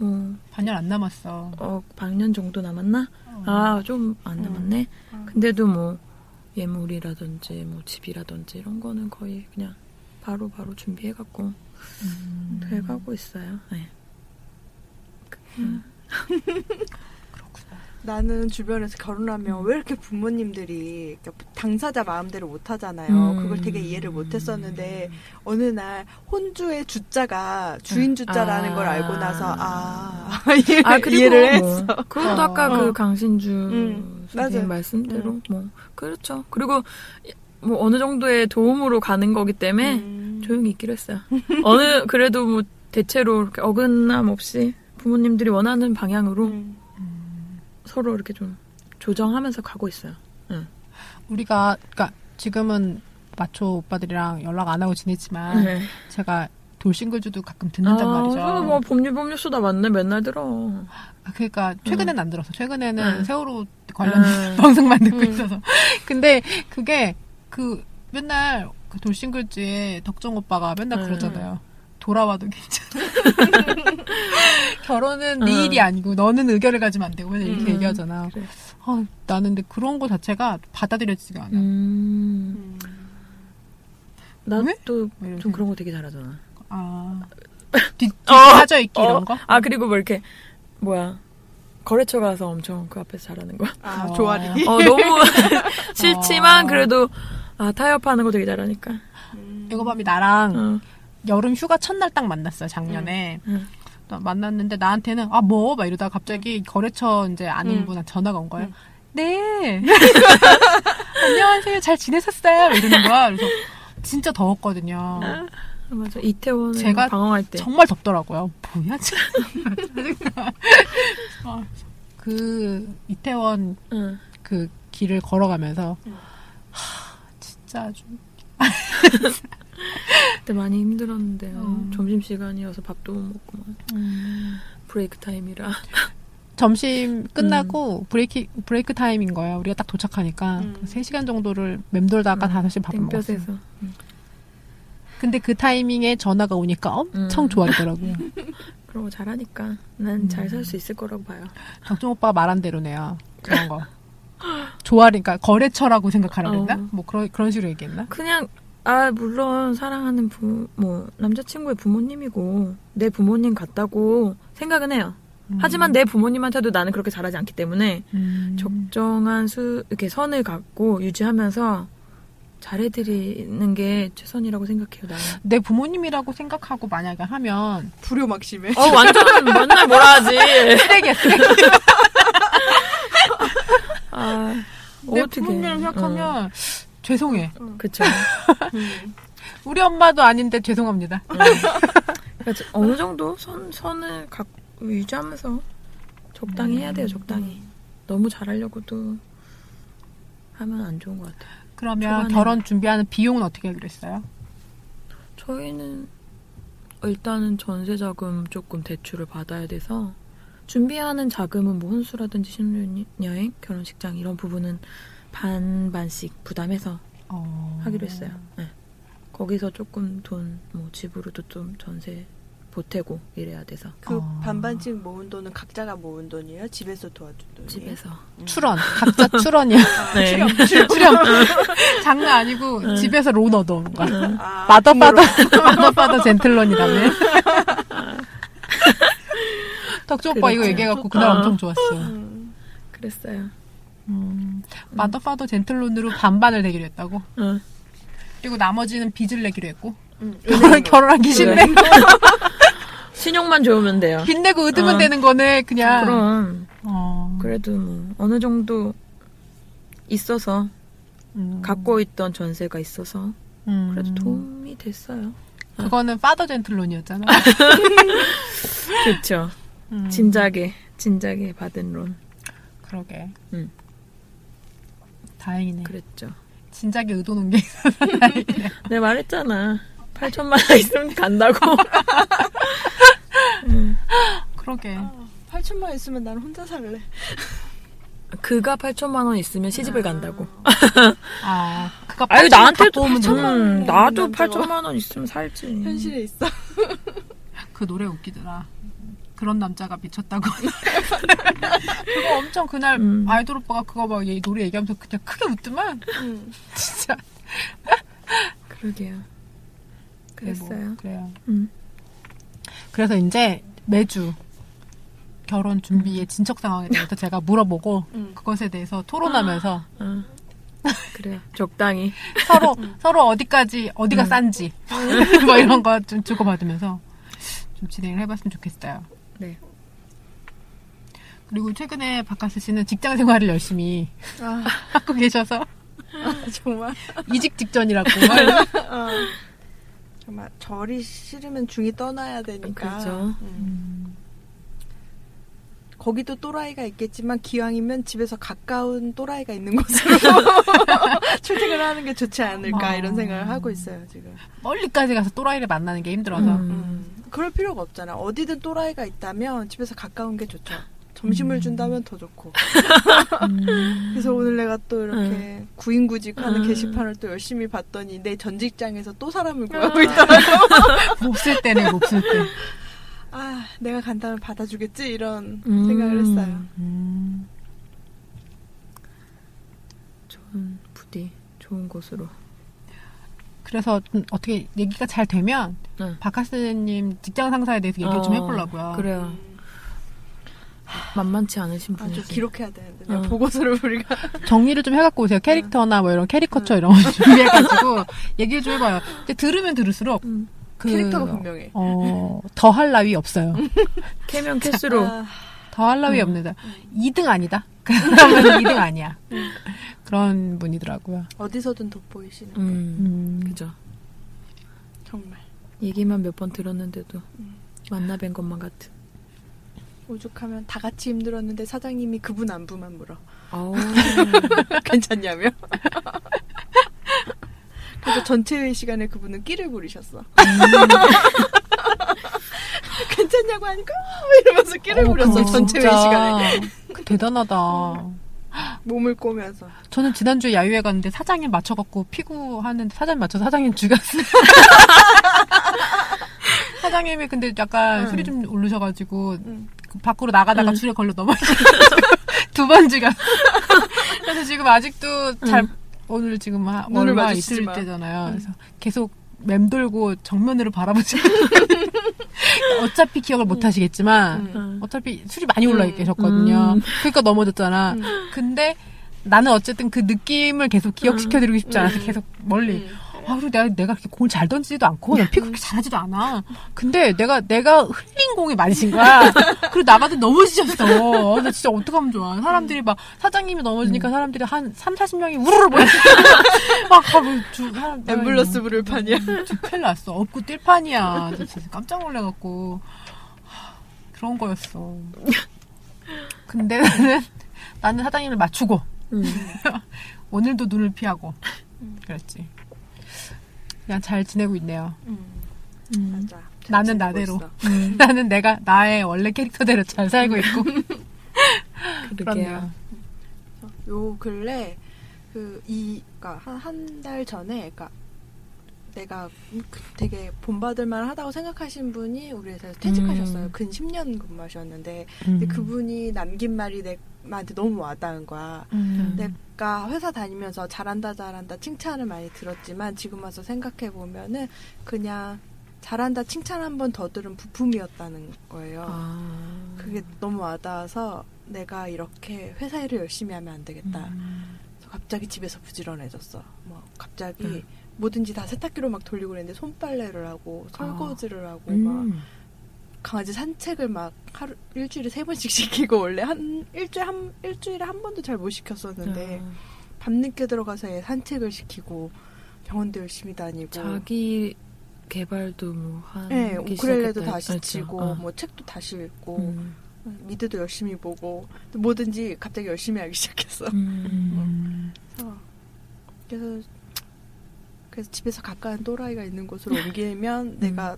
뭐 반년 안 남았어. 어, 반년 정도 남았나? 어. 아, 좀안 음. 남았네. 음. 근데도 뭐 예물이라든지 뭐 집이라든지 이런 거는 거의 그냥 바로 바로 준비해 갖고 음. 돼 가고 있어요. 네. 나는 주변에서 결혼하면 음. 왜 이렇게 부모님들이 당사자 마음대로 못 하잖아요. 음. 그걸 되게 이해를 못 했었는데 어느 날 혼주의 주자가 주인 주자라는 아. 걸 알고 나서 아, 이해를, 아 이해를 뭐, 했어. 그것도 어. 아까 어. 그 강신주 음, 선생님. 말씀대로 음. 뭐 그렇죠. 그리고 뭐 어느 정도의 도움으로 가는 거기 때문에 음. 조용히 있기로 했어요. 어느 그래도 뭐 대체로 어긋남 없이 부모님들이 원하는 방향으로 음. 서로 이렇게 좀 조정하면서 가고 있어요. 우리가, 그니까 지금은 마초 오빠들이랑 연락 안 하고 지냈지만 네. 제가 돌싱글즈도 가끔 듣는단 말이죠. 아, 뭐 법률 법률 수다 맞네 맨날 들어. 아, 그러니까 최근엔 안 들었어. 최근에는 응. 세월호 관련 음. 방송만 듣고 음. 있어서. 근데 그게 그 맨날 그 돌싱글즈에 덕정 오빠가 맨날 음. 그러잖아요. 돌아와도 괜찮아. 결혼은 네 음. 일이 아니고 너는 의견을 가지면 안 되고 이렇게 음. 얘기하잖아. 그래. 아, 나는 근데 그런 거 자체가 받아들여지지가 않아. 음. 음. 나도 왜? 좀뭐 이렇게. 그런 거 되게 잘하잖아. 아. 뒤, 뒤 어. 빠져 있기 이런 거? 아 그리고 뭐 이렇게 뭐야 거래처 가서 엄청 그 앞에서 잘하는 거. 아, 어. 조아리기. 어 너무 싫지만 어. 그래도 아 타협하는 거 되게 잘하니까. 음. 이거 밤이 나랑 어. 여름 휴가 첫날 딱 만났어요, 작년에. 응. 또 만났는데 나한테는, 아, 뭐? 막 이러다가 갑자기 거래처 이제 아는 응. 분한테 전화가 온 거예요. 응. 네. 안녕하세요. 잘 지내셨어요? 이러는 거야. 그래서 진짜 더웠거든요. 맞아 이태원 제가 방황할 때. 정말 덥더라고요. 뭐야, 참. 짜증나. 아, 그, 이태원 응. 그 길을 걸어가면서, 응. 하, 진짜 아주. 그때 많이 힘들었는데 요 음. 점심 시간이어서 밥도 못 먹고 막 break time이라. 점심 끝나고 break, break time인 거예요. 우리가 딱 도착하니까. 음. 그 3시간 정도를 맴돌다가 음, 5시 밥을 먹었어요. 땡볕에서. 근데 그 타이밍에 전화가 오니까 엄청 음. 좋아하더라고요. 그런 거 잘하니까 난 잘 살 수 있을 거라고 봐요. 덕종 오빠가 말한 대로네요. 그런 거. 좋아하니까 거래처라고 생각하라 그랬나? 어. 뭐 그런 그런 식으로 얘기했나? 그냥 아 물론 사랑하는 부 뭐 남자친구의 부모님이고 내 부모님 같다고 생각은 해요. 하지만 내 부모님한테도 나는 그렇게 잘하지 않기 때문에 음. 적정한 수 이렇게 선을 갖고 유지하면서 잘해드리는 게 최선이라고 생각해요. 나는. 내 부모님이라고 생각하고 만약에 하면 불효 막심해. 어 완전 맨날 뭐라 하지. 쓰레기야 쓰레기. 아 내 어떻게. 부모님을 생각하면 죄송해. 그쵸. 음. 우리 엄마도 아닌데 죄송합니다. 그래서 어느 정도 선, 선을 각, 유지하면서 적당히 해야 돼요, 적당히. 너무 잘하려고도 하면 안 좋은 것 같아요. 그러면 초반에는- 결혼 준비하는 비용은 어떻게 하기로 했어요? 저희는 일단은 전세 자금 조금 대출을 받아야 돼서 준비하는 자금은 뭐 혼수라든지 신혼여행, 결혼식장 이런 부분은 반반씩 부담해서 어... 하기로 했어요. 네. 거기서 조금 돈, 뭐 집으로도 좀 전세 보태고 이래야 돼서 그 아. 반반씩 모은 돈은 각자가 모은 돈이에요? 집에서 도와준 돈이에요? 집에서 출원. 각자 출원이야. 네. 출연. 장난 아니고 집에서 론 얻어온 거야. 아, 마더파더, 마더파더 젠틀론이라네. 덕주 오빠 이거 그렇죠. 얘기해갖고 그날 어. 엄청 좋았어. 음. 그랬어요. 음, 마더파더 젠틀론으로 반반을 내기로 했다고. 응. 그리고 나머지는 빚을 내기로 했고. 음. 결혼, 결혼하기 싫네. 신용만 좋으면 돼요. 빚 내고 얻으면 어. 되는 거네, 그냥. 그럼 어, 그래도 뭐 어느 정도 있어서 음, 갖고 있던 전세가 있어서 음. 그래도 도움이 됐어요. 그거는 파더 젠틀론이었잖아. 그렇죠. 음, 진작에 진작에 받은 론 그러게. 음. 다행이네. 그랬죠. 진작에 의도 놓은 게 있어서 다행이네. 내가 말했잖아. 8천만 원 있으면 간다고. 음. 그러게. 8천만 원 있으면 난 혼자 살래. 그가 8천만 원 있으면 시집을 간다고. 아, 그가 팔천 나한테도 갖고 오면 8천만 되나? 원. 나도 남자가. 8천만 원 있으면 살지. 현실에 있어. 그 노래 웃기더라. 그런 남자가 미쳤다고. 그거 엄청 그날 음. 아이돌 오빠가 그거 막 얘 노래 얘기하면서 그냥 크게 웃더만. 음. 진짜. 그러게요. 그랬어요. 뭐, 그래요. 음. 그래서 이제 매주 결혼 준비의 진척 상황에 대해서 제가 물어보고 음. 그것에 대해서 토론하면서 어. 그래요. 적당히. 서로 서로 어디까지 어디가 음. 싼지 뭐 이런 거 좀 주고받으면서 좀 진행을 해봤으면 좋겠어요. 네. 그리고 최근에 박하스 씨는 직장 생활을 열심히 아, 하고 계셔서 정말. 이직 직전이라고 어. 정말 절이 싫으면 중이 떠나야 되니까. 그렇죠. 음. 거기도 또라이가 있겠지만 기왕이면 집에서 가까운 또라이가 있는 곳으로 출퇴근을 하는 게 좋지 않을까 어. 이런 생각을 하고 있어요 지금. 멀리까지 가서 또라이를 만나는 게 힘들어서 음. 음. 그럴 필요가 없잖아. 어디든 또라이가 있다면 집에서 가까운 게 좋죠. 점심을 음. 준다면 더 좋고. 음. 그래서 오늘 내가 또 이렇게 구인구직하는 음. 게시판을 또 열심히 봤더니 내 전 직장에서 또 사람을 구하고 있더라고. 몹쓸 때네 몹쓸 때. 아, 내가 간다면 받아주겠지 이런 음. 생각을 했어요. 음. 좋은 부디 좋은 곳으로. 그래서 좀 어떻게 얘기가 잘 되면 응. 박하스님 직장 상사에 대해서 얘기를 좀 어, 해보려고요. 그래요. 만만치 않으신 아주 분이지. 기록해야 되는데 어. 보고서를 우리가 정리를 좀 해갖고 오세요. 캐릭터나 뭐 이런 캐리커처 이런 거 준비해가지고 얘기를 좀 해봐요. 근데 들으면 들을수록 음. 그 캐릭터가 분명해. 어, 더할 나위 없어요. 캐면 캐스로 아, 더할 나위 음. 없는다. 2등 아니다. 그러면 2등 아니야. 그런 분이더라고요. 어디서든 돋보이시는 분. 음, 음. 그죠. 정말 얘기만 몇 번 들었는데도 음. 만나 뵌 것만 같은. 오죽하면 다 같이 힘들었는데 사장님이 그분 안부만 물어. 어. 괜찮냐며? 그래서 전체 회의 시간에 그분은 끼를 부리셨어. 괜찮냐고 하니까 뭐 이러면서 끼를 부렸어 그거 전체 회의 시간에 대단하다. 몸을 꼬면서. 저는 지난주에 야유회 갔는데 사장님 맞춰갖고 피구 하는데 사장님 맞춰서 사장님 죽였어요. 사장님이 근데 약간 응. 술이 좀 오르셔가지고 응. 그 밖으로 나가다가 응. 줄에 걸려 넘어지고 두번 죽였어. 그래서 지금 아직도 잘 오늘 지금 하- 얼마 마. 때잖아요. 그래서 계속 맴돌고 정면으로 바라보지. 어차피 기억을 못 하시겠지만 음. 어차피 술이 많이 올라 음. 계셨거든요. 음. 그러니까 넘어졌잖아. 음. 근데 나는 어쨌든 그 느낌을 계속 기억시켜드리고 싶지 않아서 음. 계속 멀리. 음. 아, 그리고 내가, 내가 그렇게 공을 잘 던지지도 않고, 난 피구 그렇게 잘하지도 않아. 근데 내가, 내가 흘린 공이 친 거야. 그리고 나가도 넘어지셨어. 나 진짜 어떡하면 좋아. 사람들이 막, 사장님이 넘어지니까 사람들이 한 3, 40명이 우르르 모여. 막, 가면 주, 사람, 앰뷸런스 부를 판이야. 음, 큰일 났어. 업고 뛸 판이야. 진짜 깜짝 놀래갖고. 하, 그런 거였어. 근데 나는, 나는 사장님을 맞추고, 음. 오늘도 눈을 피하고, 그랬지. 그냥 잘 지내고 있네요. 음, 음. 맞아. 잘 나는 나대로. 있어. 음. 나는 내가, 나의 원래 캐릭터대로 잘 살고 있고. 그러게요. 요 근래 그이 그러니까 한달 전에 그러니까 내가 그 되게 본받을 만 하다고 생각하신 분이 우리 회사에서 퇴직하셨어요. 음. 근 10년 근무하셨는데 음. 그분이 남긴 말이 내, 나한테 너무 와닿은 거야. 음. 내가 회사 다니면서 잘한다 잘한다 칭찬을 많이 들었지만 지금 와서 생각해 보면은 그냥 잘한다 칭찬 한 번 더 들은 부품이었다는 거예요. 아. 그게 너무 와닿아서 내가 이렇게 회사 일을 열심히 하면 안 되겠다. 음. 갑자기 집에서 부지런해졌어. 뭐 갑자기 음. 뭐든지 다 세탁기로 막 돌리고 그랬는데 손빨래를 하고 설거지를 하고 막 음. 강아지 산책을 막 하루 일주일에 세 번씩 시키고 원래 한 일주일 한 일주일에 한 번도 잘 못 시켰었는데 아. 밤늦게 들어가서 애 산책을 시키고 병원도 열심히 다니고 자기 개발도 뭐 하는 네, 게 우쿨렐레도 시작했다. 다시 그렇죠. 치고 어. 뭐 책도 다시 읽고 음. 미드도 열심히 보고 뭐든지 갑자기 열심히 하기 시작했어. 음. 그래서 그래서 그래서 집에서 가까운 또라이가 있는 곳으로 옮기면 내가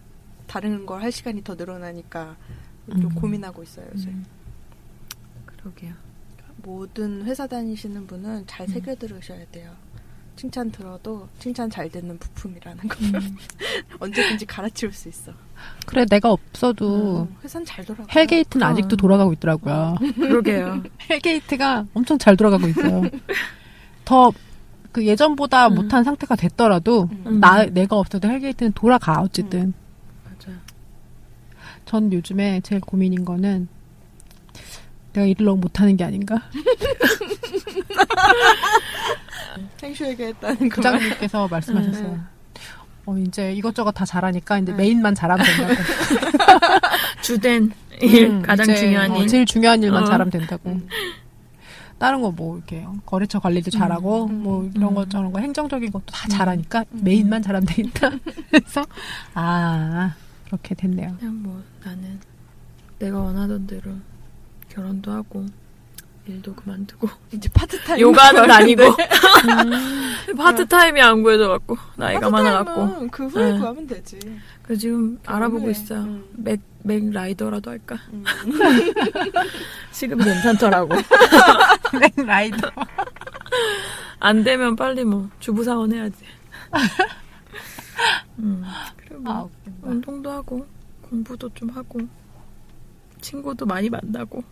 다른 걸 할 시간이 더 늘어나니까 좀 음. 고민하고 있어요 요새. 음. 그러게요. 모든 회사 다니시는 분은 잘 음. 새겨 들으셔야 돼요. 칭찬 들어도 칭찬 잘 듣는 부품이라는 거 음. 언제든지 갈아치울 수 있어. 그래, 내가 없어도 음, 회사는 잘 돌아가. Hell gate는 그럼. 아직도 돌아가고 있더라고요. 그러게요. Hell gate가 엄청 잘 돌아가고 있어요. 더 그 예전보다 음. 못한 상태가 됐더라도 음. 나 내가 없어도 hell gate는 돌아가 어쨌든. 전 요즘에 제일 고민인 거는 내가 일을 너무 못하는 게 아닌가. 행쇼에게 했다는 그 말. 부장님께서 말씀하셨어요. 음. 어 이제 이것저것 다 잘하니까 이제 음. main만 잘하면 된다고. 주된 일 음, 가장 이제, 중요한 어, 일. 제일 중요한 일만 어. 잘하면 된다고. 음. 다른 거 뭐 이렇게 거래처 관리도 잘하고 음. 뭐 이런 음. 것 저런 거 행정적인 것도 다 음. 잘하니까 음. main만 잘하면 되겠다. 그래서 아 그렇게 됐네요. 그냥 뭐 나는 내가 원하던 대로 결혼도 하고 일도 그만두고 이제 파트타임 요가는 다니고 음. 파트타임이 안 구해져갖고 나이가 많아갖고 그 후에 네. 구하면 되지. 그래서 지금 알아보고 해. 있어요. 음. 맥, 맥 라이더라도 할까? 음. 지금 괜찮더라고. 라이더. 안 되면 빨리 뭐 주부사원 해야지. 음, 그리고 아, 뭐 웃긴다. 운동도 하고 공부도 좀 하고 친구도 많이 만나고.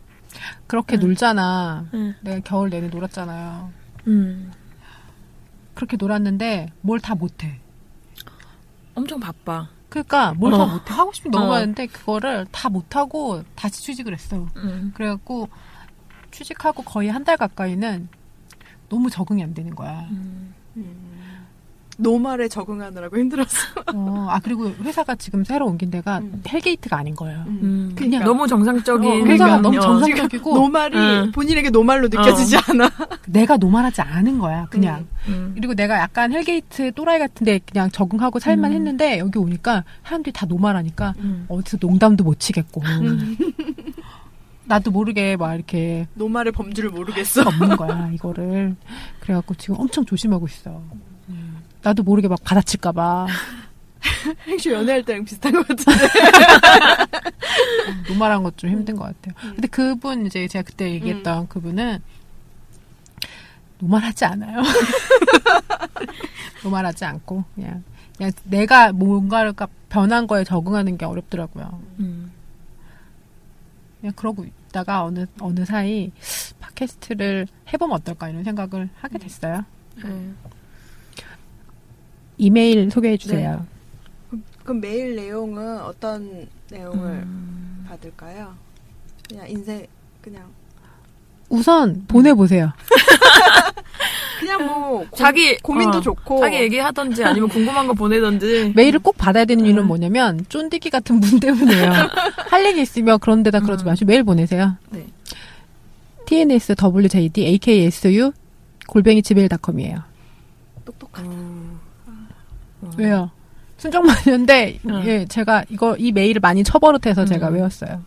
그렇게 음. 놀잖아. 응. 내가 겨울 내내 놀았잖아요. 음, 그렇게 놀았는데 뭘 다 못해. 엄청 바빠. 그러니까 뭘다 어. 못해. 하고 싶은 게 너무 어. 많은데 그거를 다 못하고 다시 취직을 했어. 음, 그래갖고 취직하고 거의 한 달 가까이는 너무 적응이 안 되는 거야. 음, 음. Normal에 적응하느라고 힘들었어. 어, 아 그리고 회사가 지금 새로 옮긴 데가 음. Hell gate가 아닌 거예요. 음. 그러니까. 너무 정상적인. 어, 회사가 면- 너무 어. 정상적이고 normal이 응. 본인에게 Normal로 느껴지지 않아. 내가 normal하지 않은 거야. 그냥. 음. 그리고 내가 약간 hell gate 또라이 같은데 그냥 적응하고 살만 음. 했는데 여기 오니까 사람들이 다 normal하니까 음. 어디서 농담도 못 치겠고 음. 나도 모르게 막 이렇게 normal의 범주를 모르겠어. 없는 거야 이거를 그래갖고 지금 엄청 조심하고 있어. 음. 나도 모르게 막 받아칠까봐 행쇼 연애할 때랑 비슷한 것 같은데. 노말한 것 좀 힘든 것 같아요. 근데 그분 이제 제가 그때 얘기했던 그분은 노말하지 않아요. 노말하지 않고 그냥 그냥 내가 뭔가를 변한 거에 적응하는 게 어렵더라고요. 음. 그냥 그러고 있다가 어느 어느 사이 팟캐스트를 해보면 어떨까 이런 생각을 하게 됐어요. 네. 이메일 소개해 주세요. 그럼 메일 내용은 어떤 내용을 음. 받을까요? 그냥 인생 그냥 우선 보내보세요. 그냥 뭐 고, 자기 고민도 어, 좋고 자기 얘기하던지 아니면 궁금한 거 보내던지. 메일을 꼭 받아야 되는 이유는 음. 뭐냐면 쫀디기 같은 분 때문이에요. 할 얘기 있으면 그런 데다 그러지 음. 마시고 메일 보내세요. 네. tnswjd aksu 골뱅이 gmail.com이에요. 똑똑한. 어. 왜요? 순정 마녀인데 응. 예, 제가 이거 이 메일을 많이 쳐버릇해서 제가 음. 외웠어요.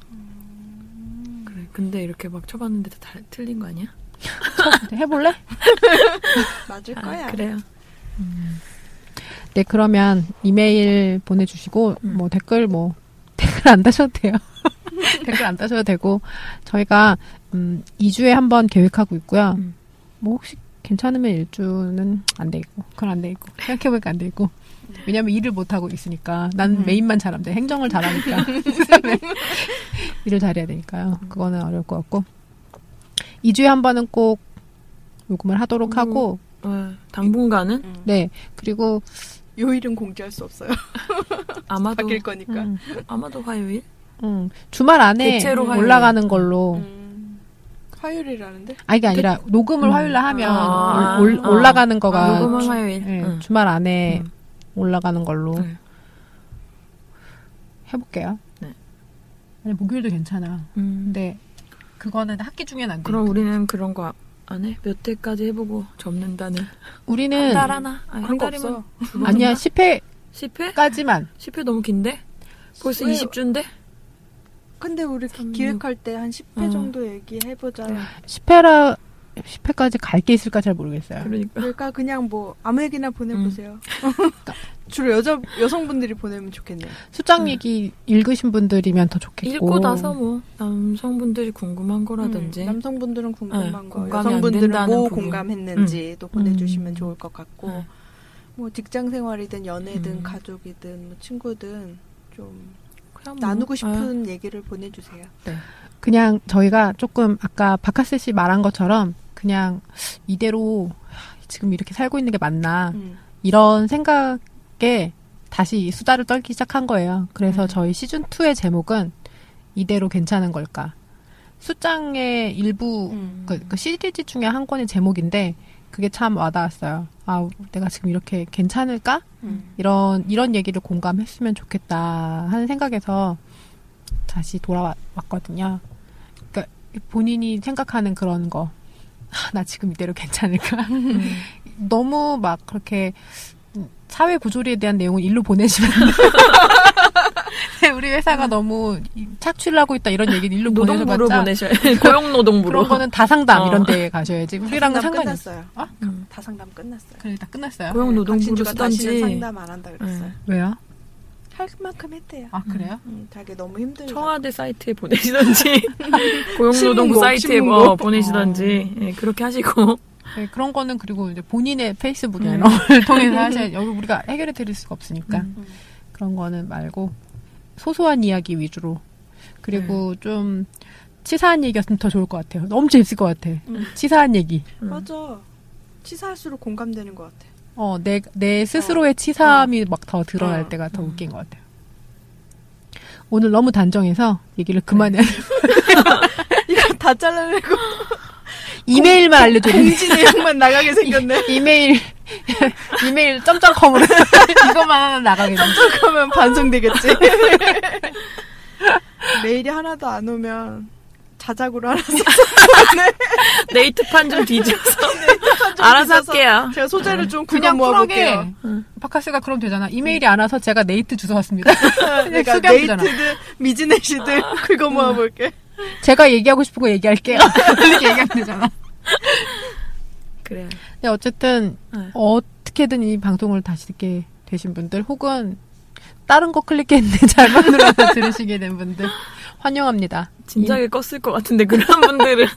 그래. 근데 이렇게 막 쳐봤는데 다 틀린 거 아니야? 해볼래? 맞을 아, 거야. 그래요. 네 그러면 이메일 보내주시고 음. 뭐 댓글 뭐 댓글 안 다셔도 돼요. 댓글 안 다셔도 되고 저희가 음 2주에 한 번 계획하고 있고요. 음. 뭐 혹시 괜찮으면 1주는 안 되고 그건 안 되고 생각해보니까 안 되고 왜냐면 일을 못 하고 있으니까 난 음. 메인만 잘하면 돼 행정을 잘하니까 일을 잘해야 되니까요. 그거는 어려울 것 같고 2주에 한 번은 꼭 요금을 하도록 음. 하고 어, 당분간은 음. 네 그리고 요일은 공지할 수 없어요. 아마도 바뀔 거니까. 음, 아마도 화요일. 음, 주말 안에 대체로 화요일. 올라가는 걸로 음, 화요일이라는데? 아 이게 아니라 녹음을 음. 화요일에 하면 아, 올, 아. 올라가는 거가 아, 녹음은 화요일. 예, 응. 주말 안에 음. 올라가는 걸로 네. 해볼게요. 네. 아니 목요일도 괜찮아. 음. 근데 그거는 학기 중엔 안 돼. 그럼 우리는 그런 거 안 해? 몇 회까지 해보고 접는다는. 우리는 한 달 하나? 아니, 그런 한거 달이면 없어. 아니야 10회까지만 10회? 10회 너무 긴데? 벌써 왜? 20주인데? 근데 우리 삼, 기획할 때 한 10회 어. 정도 얘기해보자. 10회라 10회까지 갈 게 있을까 잘 모르겠어요. 그러니까. 그러니까 그냥 뭐 아무 얘기나 보내보세요. 주로 여자 여성분들이 보내면 좋겠네요. 수장 음. 얘기 읽으신 분들이면 더 좋겠고. 읽고 나서 뭐 남성분들이 궁금한 거라든지 음, 남성분들은 궁금한 네, 거, 여성분들은 뭐 부분. 공감했는지 또 보내주시면 음. 좋을 것 같고 네. 뭐 직장 생활이든 연애든 음. 가족이든 뭐 친구든 좀 그냥 뭐, 나누고 아, 싶은 얘기를 보내주세요. 그냥 저희가 조금 아까 박하스 씨 말한 것처럼 그냥 이대로 지금 이렇게 살고 있는 게 맞나 음. 이런 생각에 다시 수다를 떨기 시작한 거예요. 그래서 음. 저희 시즌 2의 제목은 이대로 괜찮은 걸까? 수장의 일부 음. 그, 그 시리즈 중에 한 권의 제목인데 그게 참 와닿았어요. 아, 내가 지금 이렇게 괜찮을까? 음. 이런 이런 얘기를 공감했으면 좋겠다 하는 생각에서 다시 돌아왔거든요. 그러니까 본인이 생각하는 그런 거. 아, 나 지금 이대로 괜찮을까? 음. 너무 막 그렇게 사회 구조리에 대한 내용을 일로 보내시면 안 돼요. 네, 우리 회사가 너무 이- 착취를 하고 있다 이런 얘기는 일로 노동부로 보내셔야 고용노동부로. 그런 거는 다상담 어. 이런 데 가셔야지. 우리랑은 다상담 상관이 없어. 끝났어요. 어? 음. 다상담 끝났어요. 그래 다 끝났어요. 고용노동부로 다시는 쓰던지. 상담 안 한다 그랬어요. 네. 왜요? 할 만큼 했대요. 아 그래요? 음, 자기 너무 힘들다. 청와대 사이트에 보내시던지 고용노동부 신문고, 사이트에 신문고. 뭐 보내시던지 예, 그렇게 하시고 네, 그런 거는 그리고 이제 본인의 페이스북이나 음. 이런 걸 통해서 하셔야 여기 우리가 해결해 드릴 수가 없으니까 음. 음. 그런 거는 말고 소소한 이야기 위주로 그리고 좀 치사한 얘기였으면 더 좋을 것 같아요. 너무 재밌을 것 같아. 음. 치사한 얘기. 음. 맞아. 치사할수록 공감되는 것 같아. 어, 내, 내 스스로의 치사함이 막 더 드러날 어. 때가 더 음. 웃긴 것 같아요. 오늘 너무 단정해서 얘기를 그만해. 이거 다 잘라내고 이메일만 알려줘요. 공지 내용만 나가게 생겼네. 이 메일, 이메일 점점컴으로 이것만 하나 나가게 돼. 그러면 반송되겠지. 메일이 하나도 안 오면 자작으로 써서 네이트판 좀 뒤져서 좀 알아서 뒤져서 할게요. 제가 소재를 좀 그냥 모아볼게요. 응. 바카스가 그럼 되잖아. 이메일이 안 와서 제가 네이트 주소 왔습니다. 그러니까 되잖아. 네이트든 미즈넷이든 긁어 모아볼게. 제가 얘기하고 싶은 거 얘기할게요. 이렇게 얘기하면 되잖아. 그래요. 네, 어쨌든 네. 어떻게든 이 방송을 다시 듣게 되신 분들 혹은 다른 거 클릭했는데 잘못 눌러서 들으시게 된 분들 환영합니다. 진작에 껐을 것 같은데 그런 분들은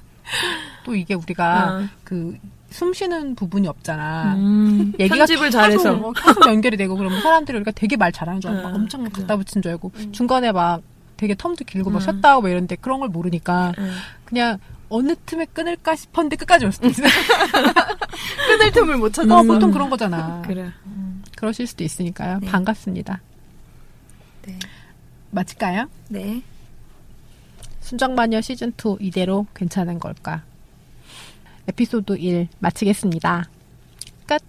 또 이게 우리가 어. 그 숨 쉬는 부분이 없잖아. 음, 얘기가 편집을 잘해서 계속, 어, 계속 연결이 되고 그러면 사람들이 우리가 되게 말 잘하는 줄 알고 막 음, 엄청 막. 갖다 붙인 줄 알고 음. 중간에 막 되게 텀도 길고 막 음. 쉬었다 하고 막 이런데 그런 걸 모르니까 응. 그냥 어느 틈에 끊을까 싶었는데 끝까지 올 수도 있어요. 끊을 틈을 못 어, 찾았어. 보통 그런 거잖아. 그래. 그러실 수도 있으니까요. 네. 반갑습니다. 네. 마칠까요? 네. 순정마녀 시즌2 이대로 괜찮은 걸까? 에피소드 1 마치겠습니다. 끝!